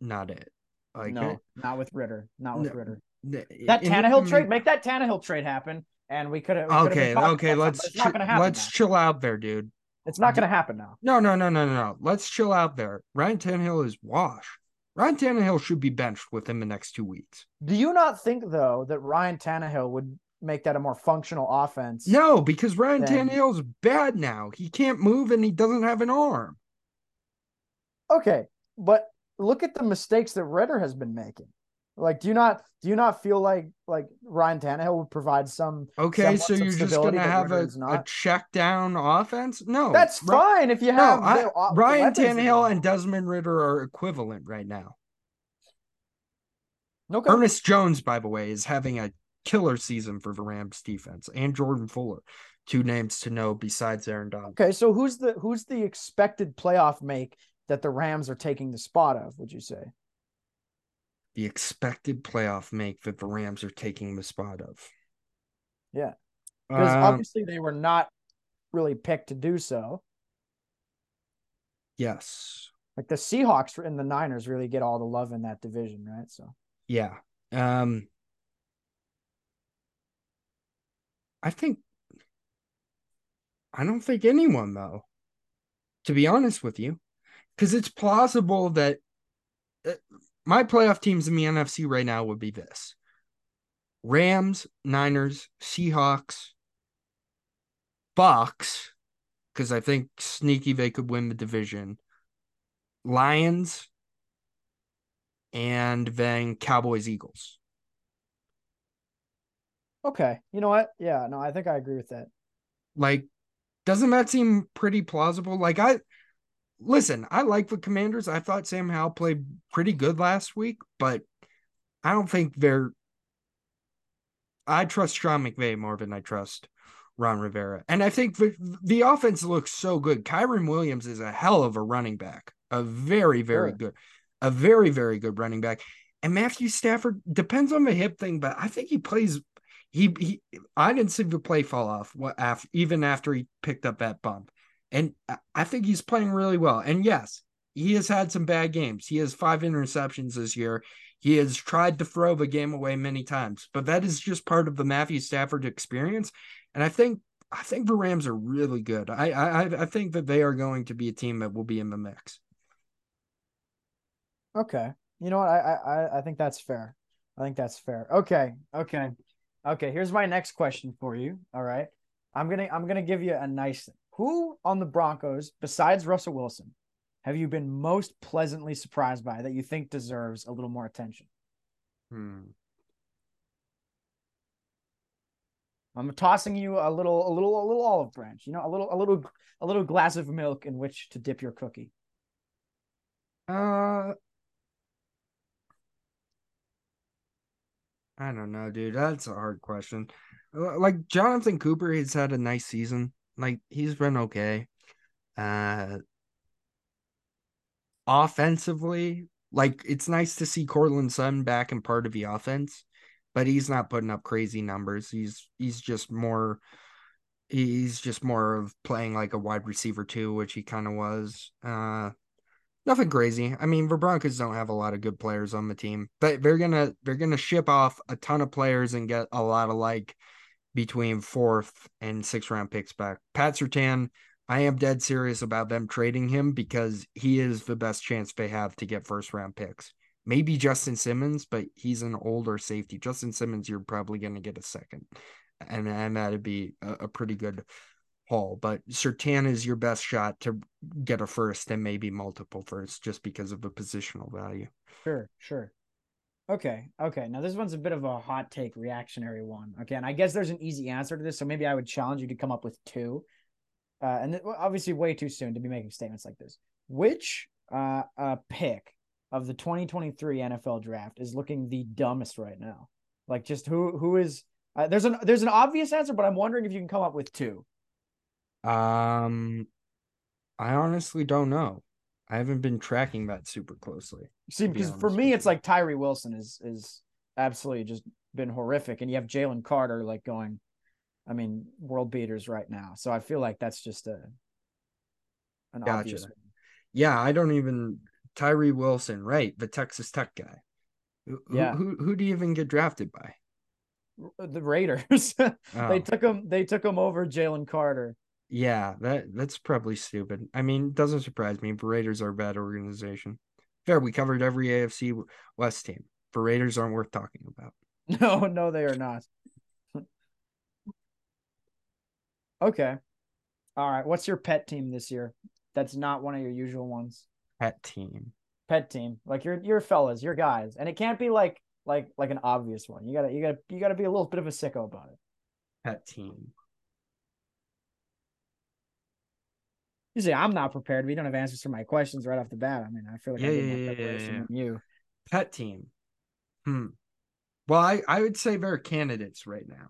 not it. Like no, not with Ridder. Not with no, Ridder. that Tannehill trade, make that Tannehill trade happen and we could have. Okay, okay, let's ch- let's now. chill out there, dude. It's not going to happen now. No, no, no, no, no, no. Let's chill out there. Ryan Tannehill is wash. Ryan Tannehill should be benched within the next two weeks. Do you not think though that Ryan Tannehill would make that a more functional offense? No, because Ryan than... Tannehill's bad now. He can't move and he doesn't have an arm. Okay, but look at the mistakes that Ridder has been making. Like, do you not do you not feel like like Ryan Tannehill would provide some? Okay, so you're just gonna have a, a, check down offense? No, that's fine if you have no, I, Ryan Tannehill and Desmond Ridder are equivalent right now. Okay. Ernest Jones, by the way, is having a killer season for the Rams defense, and Jordan Fuller, two names to know besides Aaron Donald. Okay, so who's the who's the expected playoff make that the Rams are taking the spot of? Would you say? The expected playoff make that the Rams are taking the spot of. Yeah. Because um, obviously they were not really picked to do so. Yes. Like the Seahawks and the Niners really get all the love in that division, right? So yeah. Um I think I don't think anyone though. To be honest with you, because it's plausible that uh, my playoff teams in the NFC right now would be this Rams, Niners, Seahawks, Bucks, because I think sneaky they could win the division, Lions, and then Cowboys, Eagles. Okay. You know what? Yeah, no, I think I agree with that. Like, doesn't that seem pretty plausible? Like, I listen, I like the Commanders. I thought Sam Howell played pretty good last week, but I don't think they're. I trust Sean McVay more than I trust Ron Rivera. And I think the, the offense looks so good. Kyren Williams is a hell of a running back, a very, very sure. good, a very, very good running back. And Matthew Stafford depends on the hip thing, but I think he plays. He, he I didn't see the play fall off what after even after he picked up that bump. And I think he's playing really well. And yes, he has had some bad games. He has five interceptions this year. He has tried to throw the game away many times, but that is just part of the Matthew Stafford experience. And I think I think the Rams are really good. I I I think that they are going to be a team that will be in the mix. Okay. You know what? I I I think that's fair. I think that's fair. Okay. Okay. Okay. Here's my next question for you. All right. I'm gonna I'm gonna give you a nice. Who on the Broncos, besides Russell Wilson, have you been most pleasantly surprised by that you think deserves a little more attention? Hmm. I'm tossing you a little, a little, a little olive branch. You know, a little, a little, a little glass of milk in which to dip your cookie. Uh, I don't know, dude. That's a hard question. Like Jonathan Cooper, he's had a nice season. Like he's been okay. Uh, offensively, like it's nice to see Courtland Sutton back in part of the offense, but he's not putting up crazy numbers. He's he's just more he's just more of playing like a wide receiver too, which he kind of was. Uh nothing crazy. I mean, the Broncos don't have a lot of good players on the team, but they're gonna they're gonna ship off a ton of players and get a lot of like between fourth and sixth round picks back. Pat Surtain, I am dead serious about them trading him because he is the best chance they have to get first round picks. Maybe Justin Simmons, but he's an older safety. Justin Simmons, you're probably going to get a second, and and that'd be a, a pretty good haul. But Surtain is your best shot to get a first and maybe multiple firsts just because of the positional value. Sure, sure. Okay, okay. Now this one's a bit of a hot take, reactionary one. Okay, and I guess there's an easy answer to this, so maybe I would challenge you to come up with two. Uh, and th- obviously, way too soon to be making statements like this. Which uh, uh pick of the 2023 NFL Draft is looking the dumbest right now? Like, just who who is? Uh, there's an there's an obvious answer, but I'm wondering if you can come up with two. Um, I honestly don't know. I haven't been tracking that super closely. See, because be for me, it's like Tyree Wilson is is absolutely just been horrific, and you have Jalen Carter like going, I mean, world beaters right now. So I feel like that's just a an gotcha. obvious. One. Yeah, I don't even Tyree Wilson, right? The Texas Tech guy. Who, yeah. Who, who, do you even get drafted by? The Raiders. oh. They took him. They took him over Jalen Carter. Yeah, that that's probably stupid. I mean, doesn't surprise me. Raiders are a bad organization. Fair, we covered every AFC West team. The Raiders aren't worth talking about. No, no, they are not. okay. All right. What's your pet team this year? That's not one of your usual ones. Pet team. Pet team. Like your your fellas, your guys. And it can't be like like like an obvious one. You gotta you gotta you gotta be a little bit of a sicko about it. Pet team. You say I'm not prepared. We don't have answers for my questions right off the bat. I mean, I feel like yeah, I yeah, more preparation yeah. than you. Pet team. Hmm. Well, I, I would say they're candidates right now.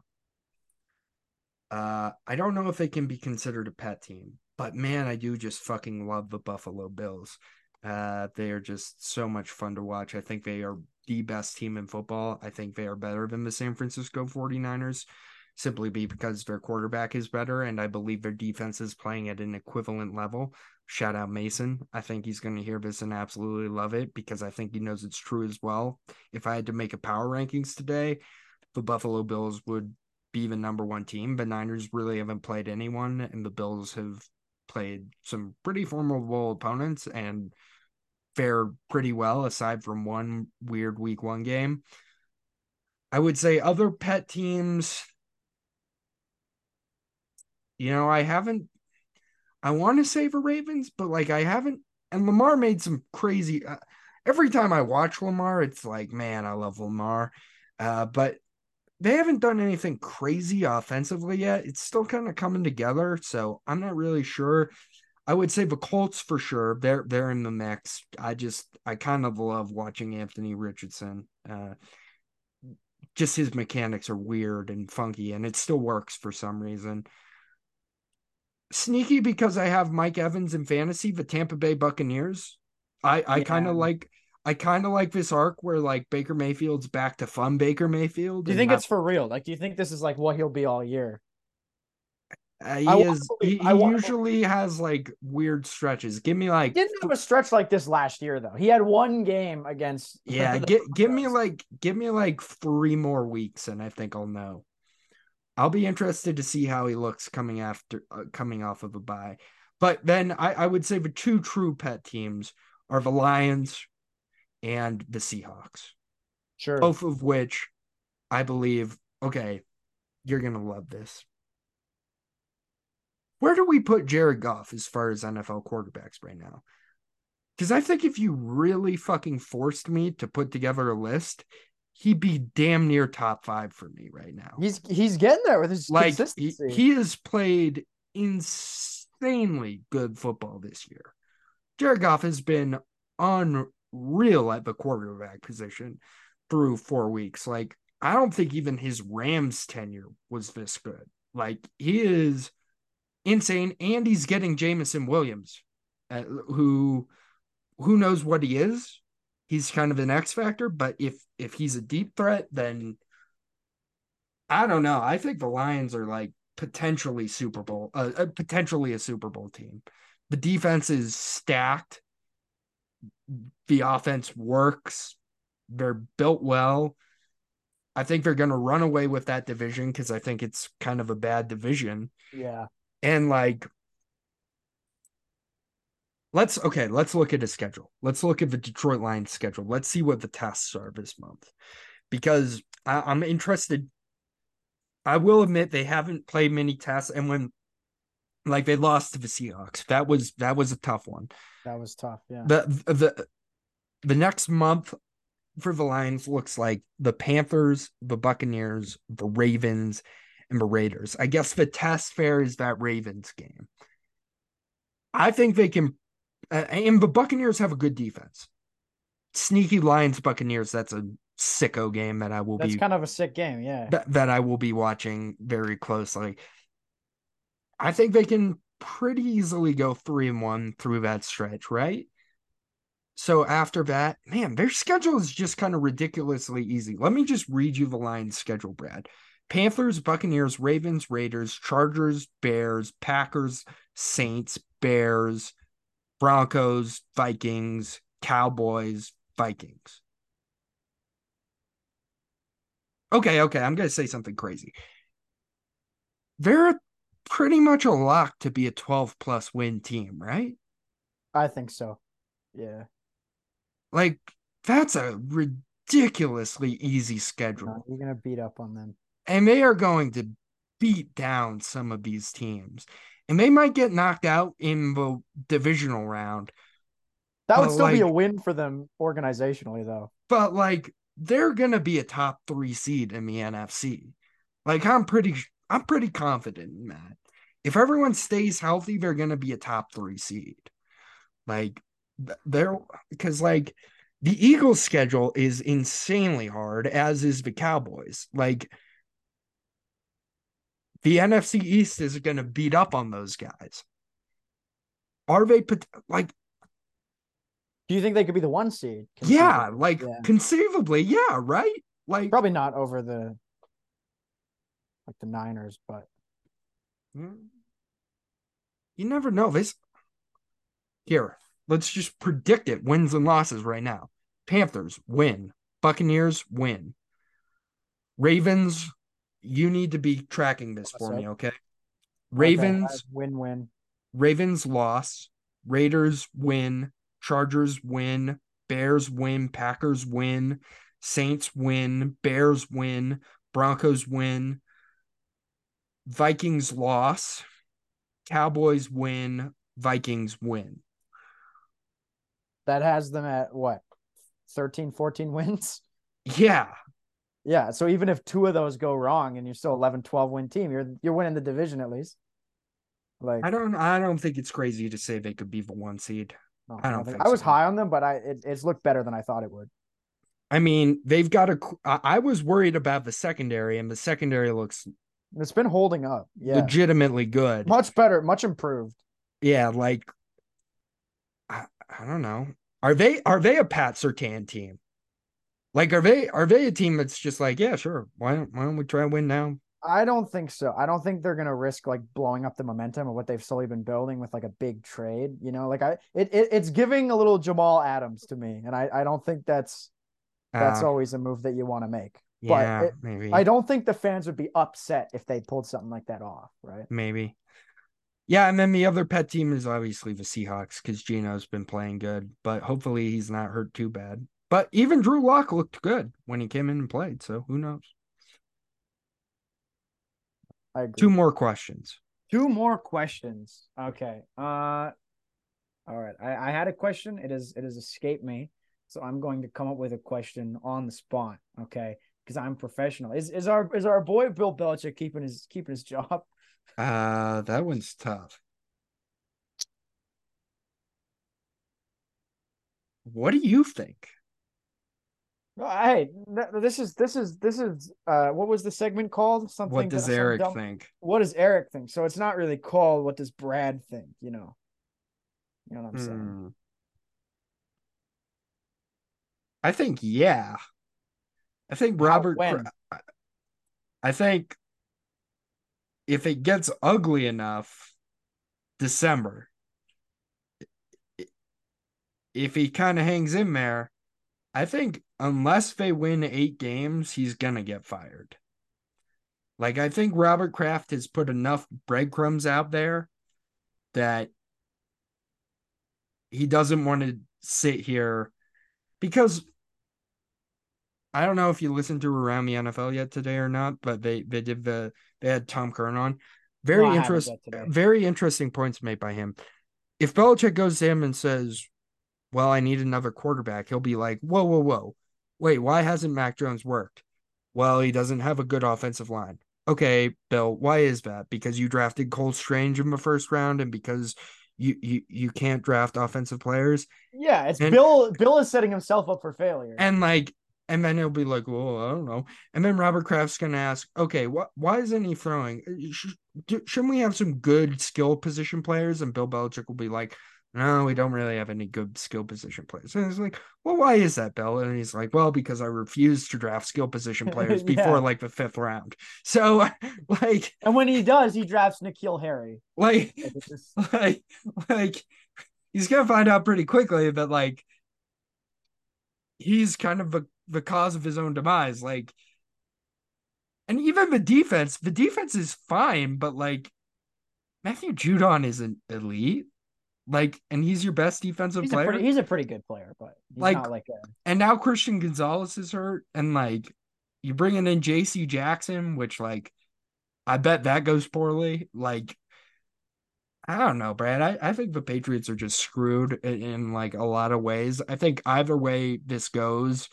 Uh, I don't know if they can be considered a pet team, but man, I do just fucking love the Buffalo Bills. Uh, they are just so much fun to watch. I think they are the best team in football. I think they are better than the San Francisco 49ers simply be because their quarterback is better and I believe their defense is playing at an equivalent level. Shout out Mason. I think he's going to hear this and absolutely love it because I think he knows it's true as well. If I had to make a power rankings today, the Buffalo Bills would be the number one team. The Niners really haven't played anyone, and the Bills have played some pretty formidable opponents and fare pretty well aside from one weird week one game. I would say other pet teams you know, I haven't. I want to the Ravens, but like I haven't. And Lamar made some crazy. Uh, every time I watch Lamar, it's like, man, I love Lamar. Uh, but they haven't done anything crazy offensively yet. It's still kind of coming together, so I'm not really sure. I would say the Colts for sure. They're they're in the mix. I just I kind of love watching Anthony Richardson. Uh, just his mechanics are weird and funky, and it still works for some reason sneaky because I have Mike Evans in fantasy, the Tampa Bay Buccaneers. I I yeah. kind of like I kind of like this arc where like Baker Mayfield's back to fun Baker Mayfield. Do you think it's for real? Like, do you think this is like what he'll be all year? Uh, he I is. believe- He, he usually has like weird stretches. Give me like He didn't have a stretch like this last year though. He had one game against. Yeah, get give me like give me like three more weeks, and I think I'll know. I'll be interested to see how he looks coming after uh, coming off of a bye. But then I, I would say the two true pet teams are the Lions and the Seahawks, sure. both of which I believe. Okay, you're gonna love this. Where do we put Jared Goff as far as NFL quarterbacks right now? Because I think if you really fucking forced me to put together a list, he'd be damn near top five for me right now. He's he's getting there with his like he, consistency. he has played insanely good football this year. Jared Goff has been unreal at the quarterback position through four weeks. Like I don't think even his Rams tenure was this good. Like he is insane, and he's getting Jameson Williams, uh, who who knows what he is. He's kind of an X factor, but if if he's a deep threat, then I don't know. I think the Lions are like potentially Super Bowl, uh, uh, potentially a Super Bowl team. The defense is stacked. The offense works. They're built well. I think they're going to run away with that division because I think it's kind of a bad division. yeah. And like, let's okay, let's look at a schedule. Let's look at the Detroit Lions schedule. Let's see what the tests are this month because I, I'm interested. I will admit they haven't played many tests, and when like they lost to the Seahawks, that was that was a tough one. That was tough. Yeah. The the the next month for the Lions looks like the Panthers, the Buccaneers, the Ravens, and the Raiders. I guess the test fair is that Ravens game. I think they can, Uh, and the Buccaneers have a good defense. Sneaky Lions Buccaneers. That's a sicko game that I will That's be kind of a sick game. Yeah. that, that I will be watching very closely. I think they can pretty easily go three and one through that stretch, right? So after that, man, their schedule is just kind of ridiculously easy. Let me just read you the Lions schedule, Brad. Panthers, Buccaneers, Ravens, Raiders, Chargers, Bears, Packers, Saints, Bears, Broncos, Vikings, Cowboys, Vikings. Okay, okay, I'm going to say something crazy. They're pretty much a lock to be a 12 plus win team, right? I think so. Yeah. Like, that's a ridiculously easy schedule. you're gonna beat up on them. And they are going to beat down some of these teams. And they might get knocked out in the divisional round, That would still be a win for them organizationally, though. but like they're gonna be a top three seed in the NFC. Like I'm pretty I'm pretty confident in that. If everyone stays healthy, they're gonna be a top three seed. Like th- they're because like the Eagles schedule is insanely hard, as is the Cowboys. Like the NFC East is gonna beat up on those guys. Are they like Do you think they could be the one seed? yeah, like Yeah. conceivably, yeah, right? Like probably not over the like the Niners, but Mm. You never know. This here, let's just predict it wins and losses right now. Panthers win, Buccaneers win. Ravens, you need to be tracking this for me, okay? Ravens, win win. Ravens loss, Raiders win, Chargers win, Bears win, Packers win, Saints win, Bears win, Broncos win, Vikings loss, Cowboys win, Vikings win. That has them at what 13, 14 wins. Yeah, Yeah, so even if two of those go wrong and you're still 11, 12 win team, you're you're winning the division at least. Like I don't I don't think it's crazy to say they could be the one seed. no, I don't think- think I was so. high on them, but I it, it's looked better than I thought it would. I mean, they've got a I I was worried about the secondary and the secondary looks It's been holding up. Yeah. legitimately good. Much better, much improved. Yeah, like I, I don't know. Are they are they a Pat Surtain team? Like are they are they a team that's just like, yeah, sure. Why don't why don't we try and win now? I don't think so. I don't think they're gonna risk like blowing up the momentum of what they've slowly been building with like a big trade. You know, like I it, it it's giving a little Jamal Adams to me, and I I don't think that's that's Uh, always a move that you want to make. yeah, But it, maybe. I don't think the fans would be upset if they pulled something like that off, right? maybe. Yeah, and then the other pet team is obviously the Seahawks because Geno's been playing good, but hopefully he's not hurt too bad. But even Drew Lock looked good when he came in and played, so who knows? Two more questions. Two more questions. Okay. Uh all right. I, I had a question. It is it has escaped me. So I'm going to come up with a question on the spot. Okay. Because I'm professional. Is is our is our boy Bill Belichick keeping his keeping his job? Uh, that one's tough. What do you think? No, Hey, this is this is this is uh what was the segment called? Something What does Eric dumb- think? What does Eric think? So it's not really called what does Brad think, you know. You know what I'm saying? Hmm. I think yeah. I think Robert. I think if it gets ugly enough, December. If he kind of hangs in there, I think unless they win eight games, he's gonna get fired. Like I think Robert Kraft has put enough breadcrumbs out there that he doesn't want to sit here because I don't know if you listened to around the NFL yet today or not, but they they did the they had Tom Kern on. Very No, interesting, very interesting points made by him. If Belichick goes to him and says, "Well, I need another quarterback," he'll be like, "Whoa, whoa, whoa, wait, why hasn't Mac Jones worked?" Well, he doesn't have a good offensive line. Okay, Bill, why is that? Because you drafted Cole Strange in the first round, and because you you you can't draft offensive players, Yeah, it's And- Bill Bill is setting himself up for failure. and like, and then he'll be like, "Well, I don't know," and then Robert Kraft's gonna ask, "Okay, what? Why isn't he throwing? Uh, sh- Shouldn't we have some good skill position players?" And Bill Belichick will be like, "No, we don't really have any good skill position players." And he's like, "Well, why is that, Bill?" And he's like, "Well, because I refuse to draft skill position players Yeah. before like the fifth round." So, like, and when he does, he drafts N'Keal Harry. like, Like, like like he's gonna find out pretty quickly that like he's kind of the, the cause of his own demise like and even the defense the defense is fine but like matthew judon isn't elite like and he's your best defensive he's a player pretty he's a pretty good player, but he's Like- not like a and now christian gonzalez is hurt and like you're bringing in jc jackson which like i bet that goes poorly like I don't know, Brad. I, I think the Patriots are just screwed in, in like a lot of ways. I think either way this goes,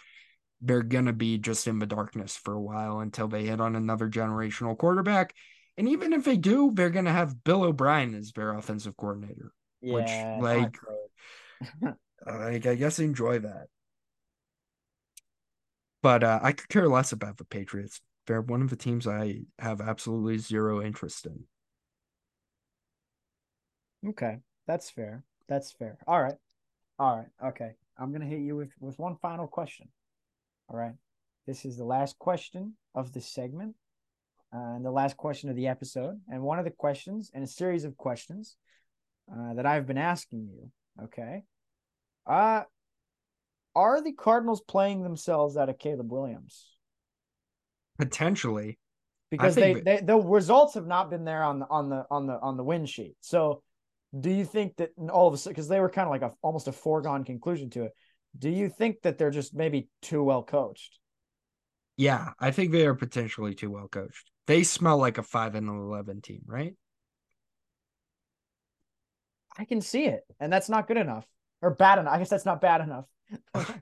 they're gonna be just in the darkness for a while until they hit on another generational quarterback. And even if they do, they're gonna have Bill O'Brien as their offensive coordinator. Which, yeah, not like. Like I guess enjoy that. But uh, I could care less about the Patriots. They're one of the teams I have absolutely zero interest in. Okay, that's fair. That's fair. All right, all right. Okay, I'm gonna hit you with with one final question. All right, this is the last question of this segment, uh, and the last question of the episode, and one of the questions and a series of questions uh, that I've been asking you. Okay, uh, are the Cardinals playing themselves out of Caleb Williams? Potentially. because they, they the results have not been there on the on the on the on the win sheet. So, do you think that all of a sudden because they were kind of like a almost a foregone conclusion to it? Do you think that they're just maybe too well coached? Yeah, I think they are potentially too well coached. They smell like a five and eleven team, right? I can see it, and that's not good enough or bad enough. I guess that's not bad enough.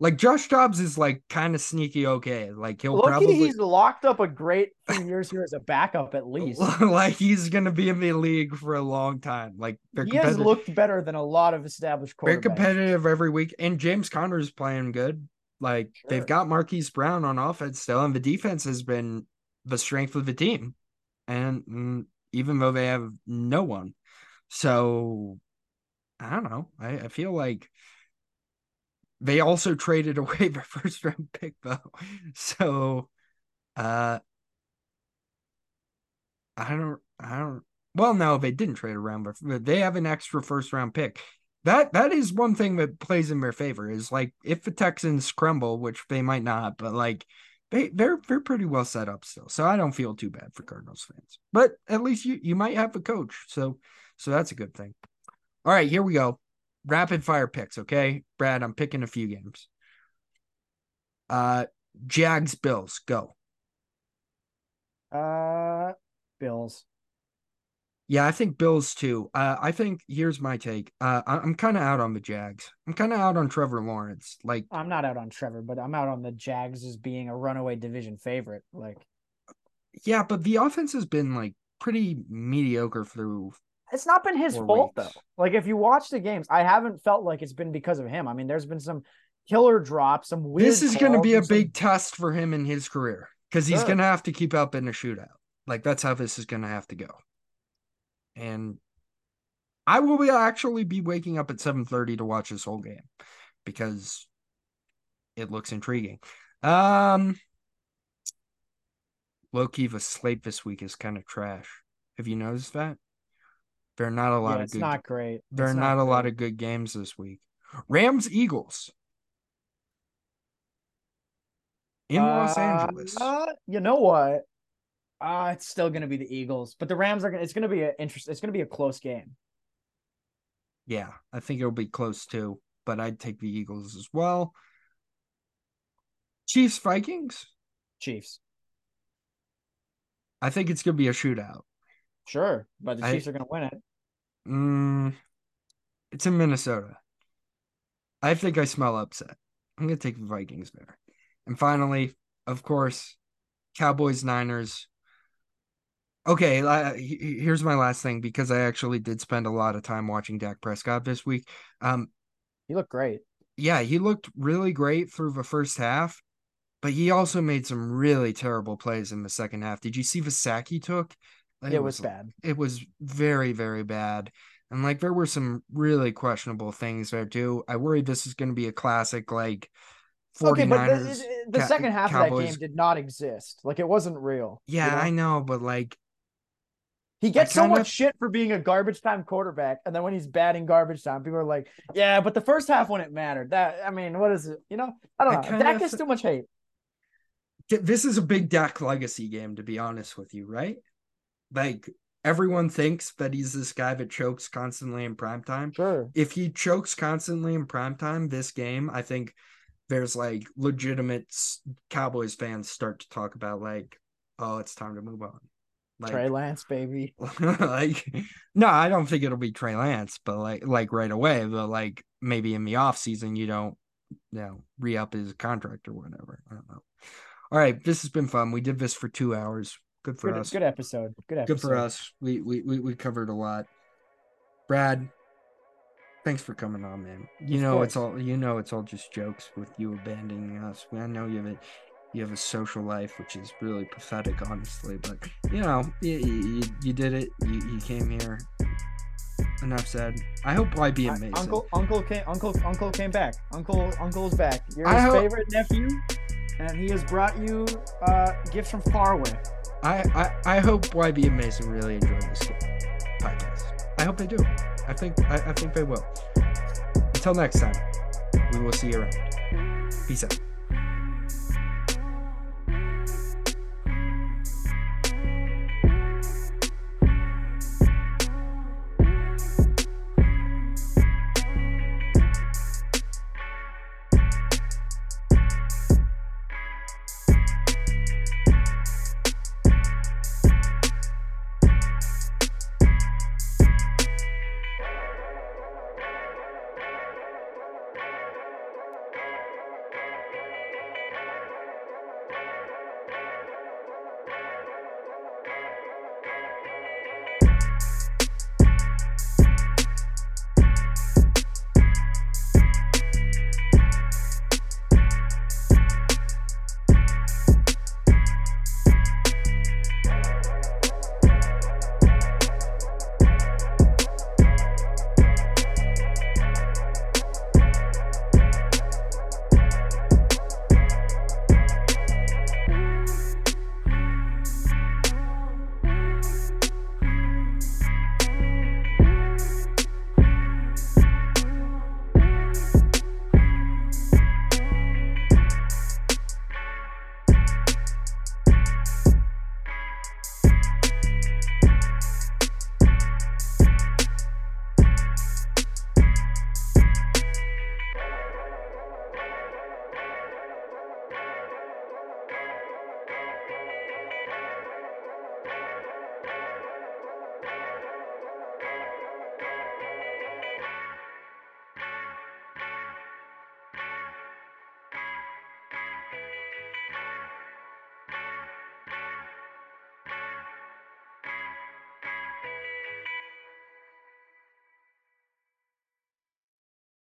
Like Josh Dobbs is like kind of sneaky okay. Like he'll probably he's locked up a great few years here as a backup at least. like he's gonna be in the league for a long time. Like they're He has looked better than a lot of established They're competitive every week, and James Conner is playing good. Like Sure. they've got Marquise Brown on offense still, and the defense has been the strength of the team. And mm, even though they have no one, so I don't know. I, I feel like they also traded away their first round pick though. So uh I don't. I don't. Well, no, they didn't trade around, but they have an extra first round pick. That that is one thing that plays in their favor. Is like if the Texans crumble, which they might not, but like they they're they're pretty well set up still. So I don't feel too bad for Cardinals fans. But at least you you might have a coach. So so that's a good thing. All right, here we go. Rapid fire picks, okay? Brad, I'm picking a few games. Uh Jags Bills, go. Uh Bills. Yeah, I think Bills too. Uh, I think here's my take. Uh, I- I'm kind of out on the Jags. I'm kind of out on Trevor Lawrence. Like, I'm not out on Trevor, but I'm out on the Jags as being a runaway division favorite. Like yeah, but the offense has been like pretty mediocre through. It's not been his fault weeks. though. Like if you watch the games, I haven't felt like it's been because of him. I mean, there's been some killer drops, some weird. this is going to be a some- big test for him in his career because he's Sure. going to have to keep up in a shootout. Like that's how this is going to have to go. And I will be actually be waking up at 7:30 to watch this whole game because it looks intriguing. Um low key the slate this week is kind of trash. Have you noticed that? There are not a lot Yeah, of it's good not great. there are It's not, a lot of good games this week. Rams Eagles in Los Uh, Angeles. uh, you know what? Uh, it's still gonna be the Eagles, but the Rams are gonna. It's gonna be an interest. It's gonna be a close game. Yeah, I think it'll be close too, but I'd take the Eagles as well. Chiefs Vikings. Chiefs, I think it's gonna be a shootout. Sure, but the I- Chiefs are gonna win it. Mm, it's in Minnesota. I think I smell upset. I'm gonna take the Vikings there. And finally, of course, Cowboys Niners. Okay, uh, he- he- here's my last thing because I actually did spend a lot of time watching Dak Prescott this week. Um, You look great. yeah, he looked really great through the first half, but he also made some really terrible plays in the second half. Did you see the sack he took? It, was bad. It was very, very bad. And like there were some really questionable things there too. I worry this is going to be a classic like 49ers. Okay, but the, the Ca- second half of that game did not exist. Like it wasn't real. you yeah, know? I know, but like He gets so much shit for being a garbage time quarterback, and then when he's batting garbage time, people are like, "Yeah, but the first half when it mattered, that I mean, what is it? You know, I don't I know. Dak gets f- too much hate. this is a big Dak legacy game, to be honest with you, right? Like everyone thinks that he's this guy that chokes constantly in prime time. Sure, if he chokes constantly in primetime this game, I think there's like legitimate Cowboys fans start to talk about like, oh, it's time to move on. Like, Trey Lance, baby. like, no, I don't think it'll be Trey Lance, but like, like right away, but like maybe in the off season, you don't, you know, re up his contract or whatever. I don't know. All right, this has been fun. We did this for two hours. Good for Good, us good episode. Good episode. good for us. We, we we we covered a lot. Brad, thanks for coming on, man. You Of know it's all you know it's all just jokes with you abandoning us. I know you have a you have a social life, which is really pathetic, honestly. But you know, you you, you did it. You you came here. Enough said. I hope I- Mason. Uncle, Uncle came, Uncle, Uncle came back. Uncle, Uncle's back. You're his hope- favorite nephew, and he has brought you uh, gifts from far away. I, I I hope YB and Mason really enjoy this podcast. I hope they do. I think I, I think they will. Until next time, we will see you around. Peace out.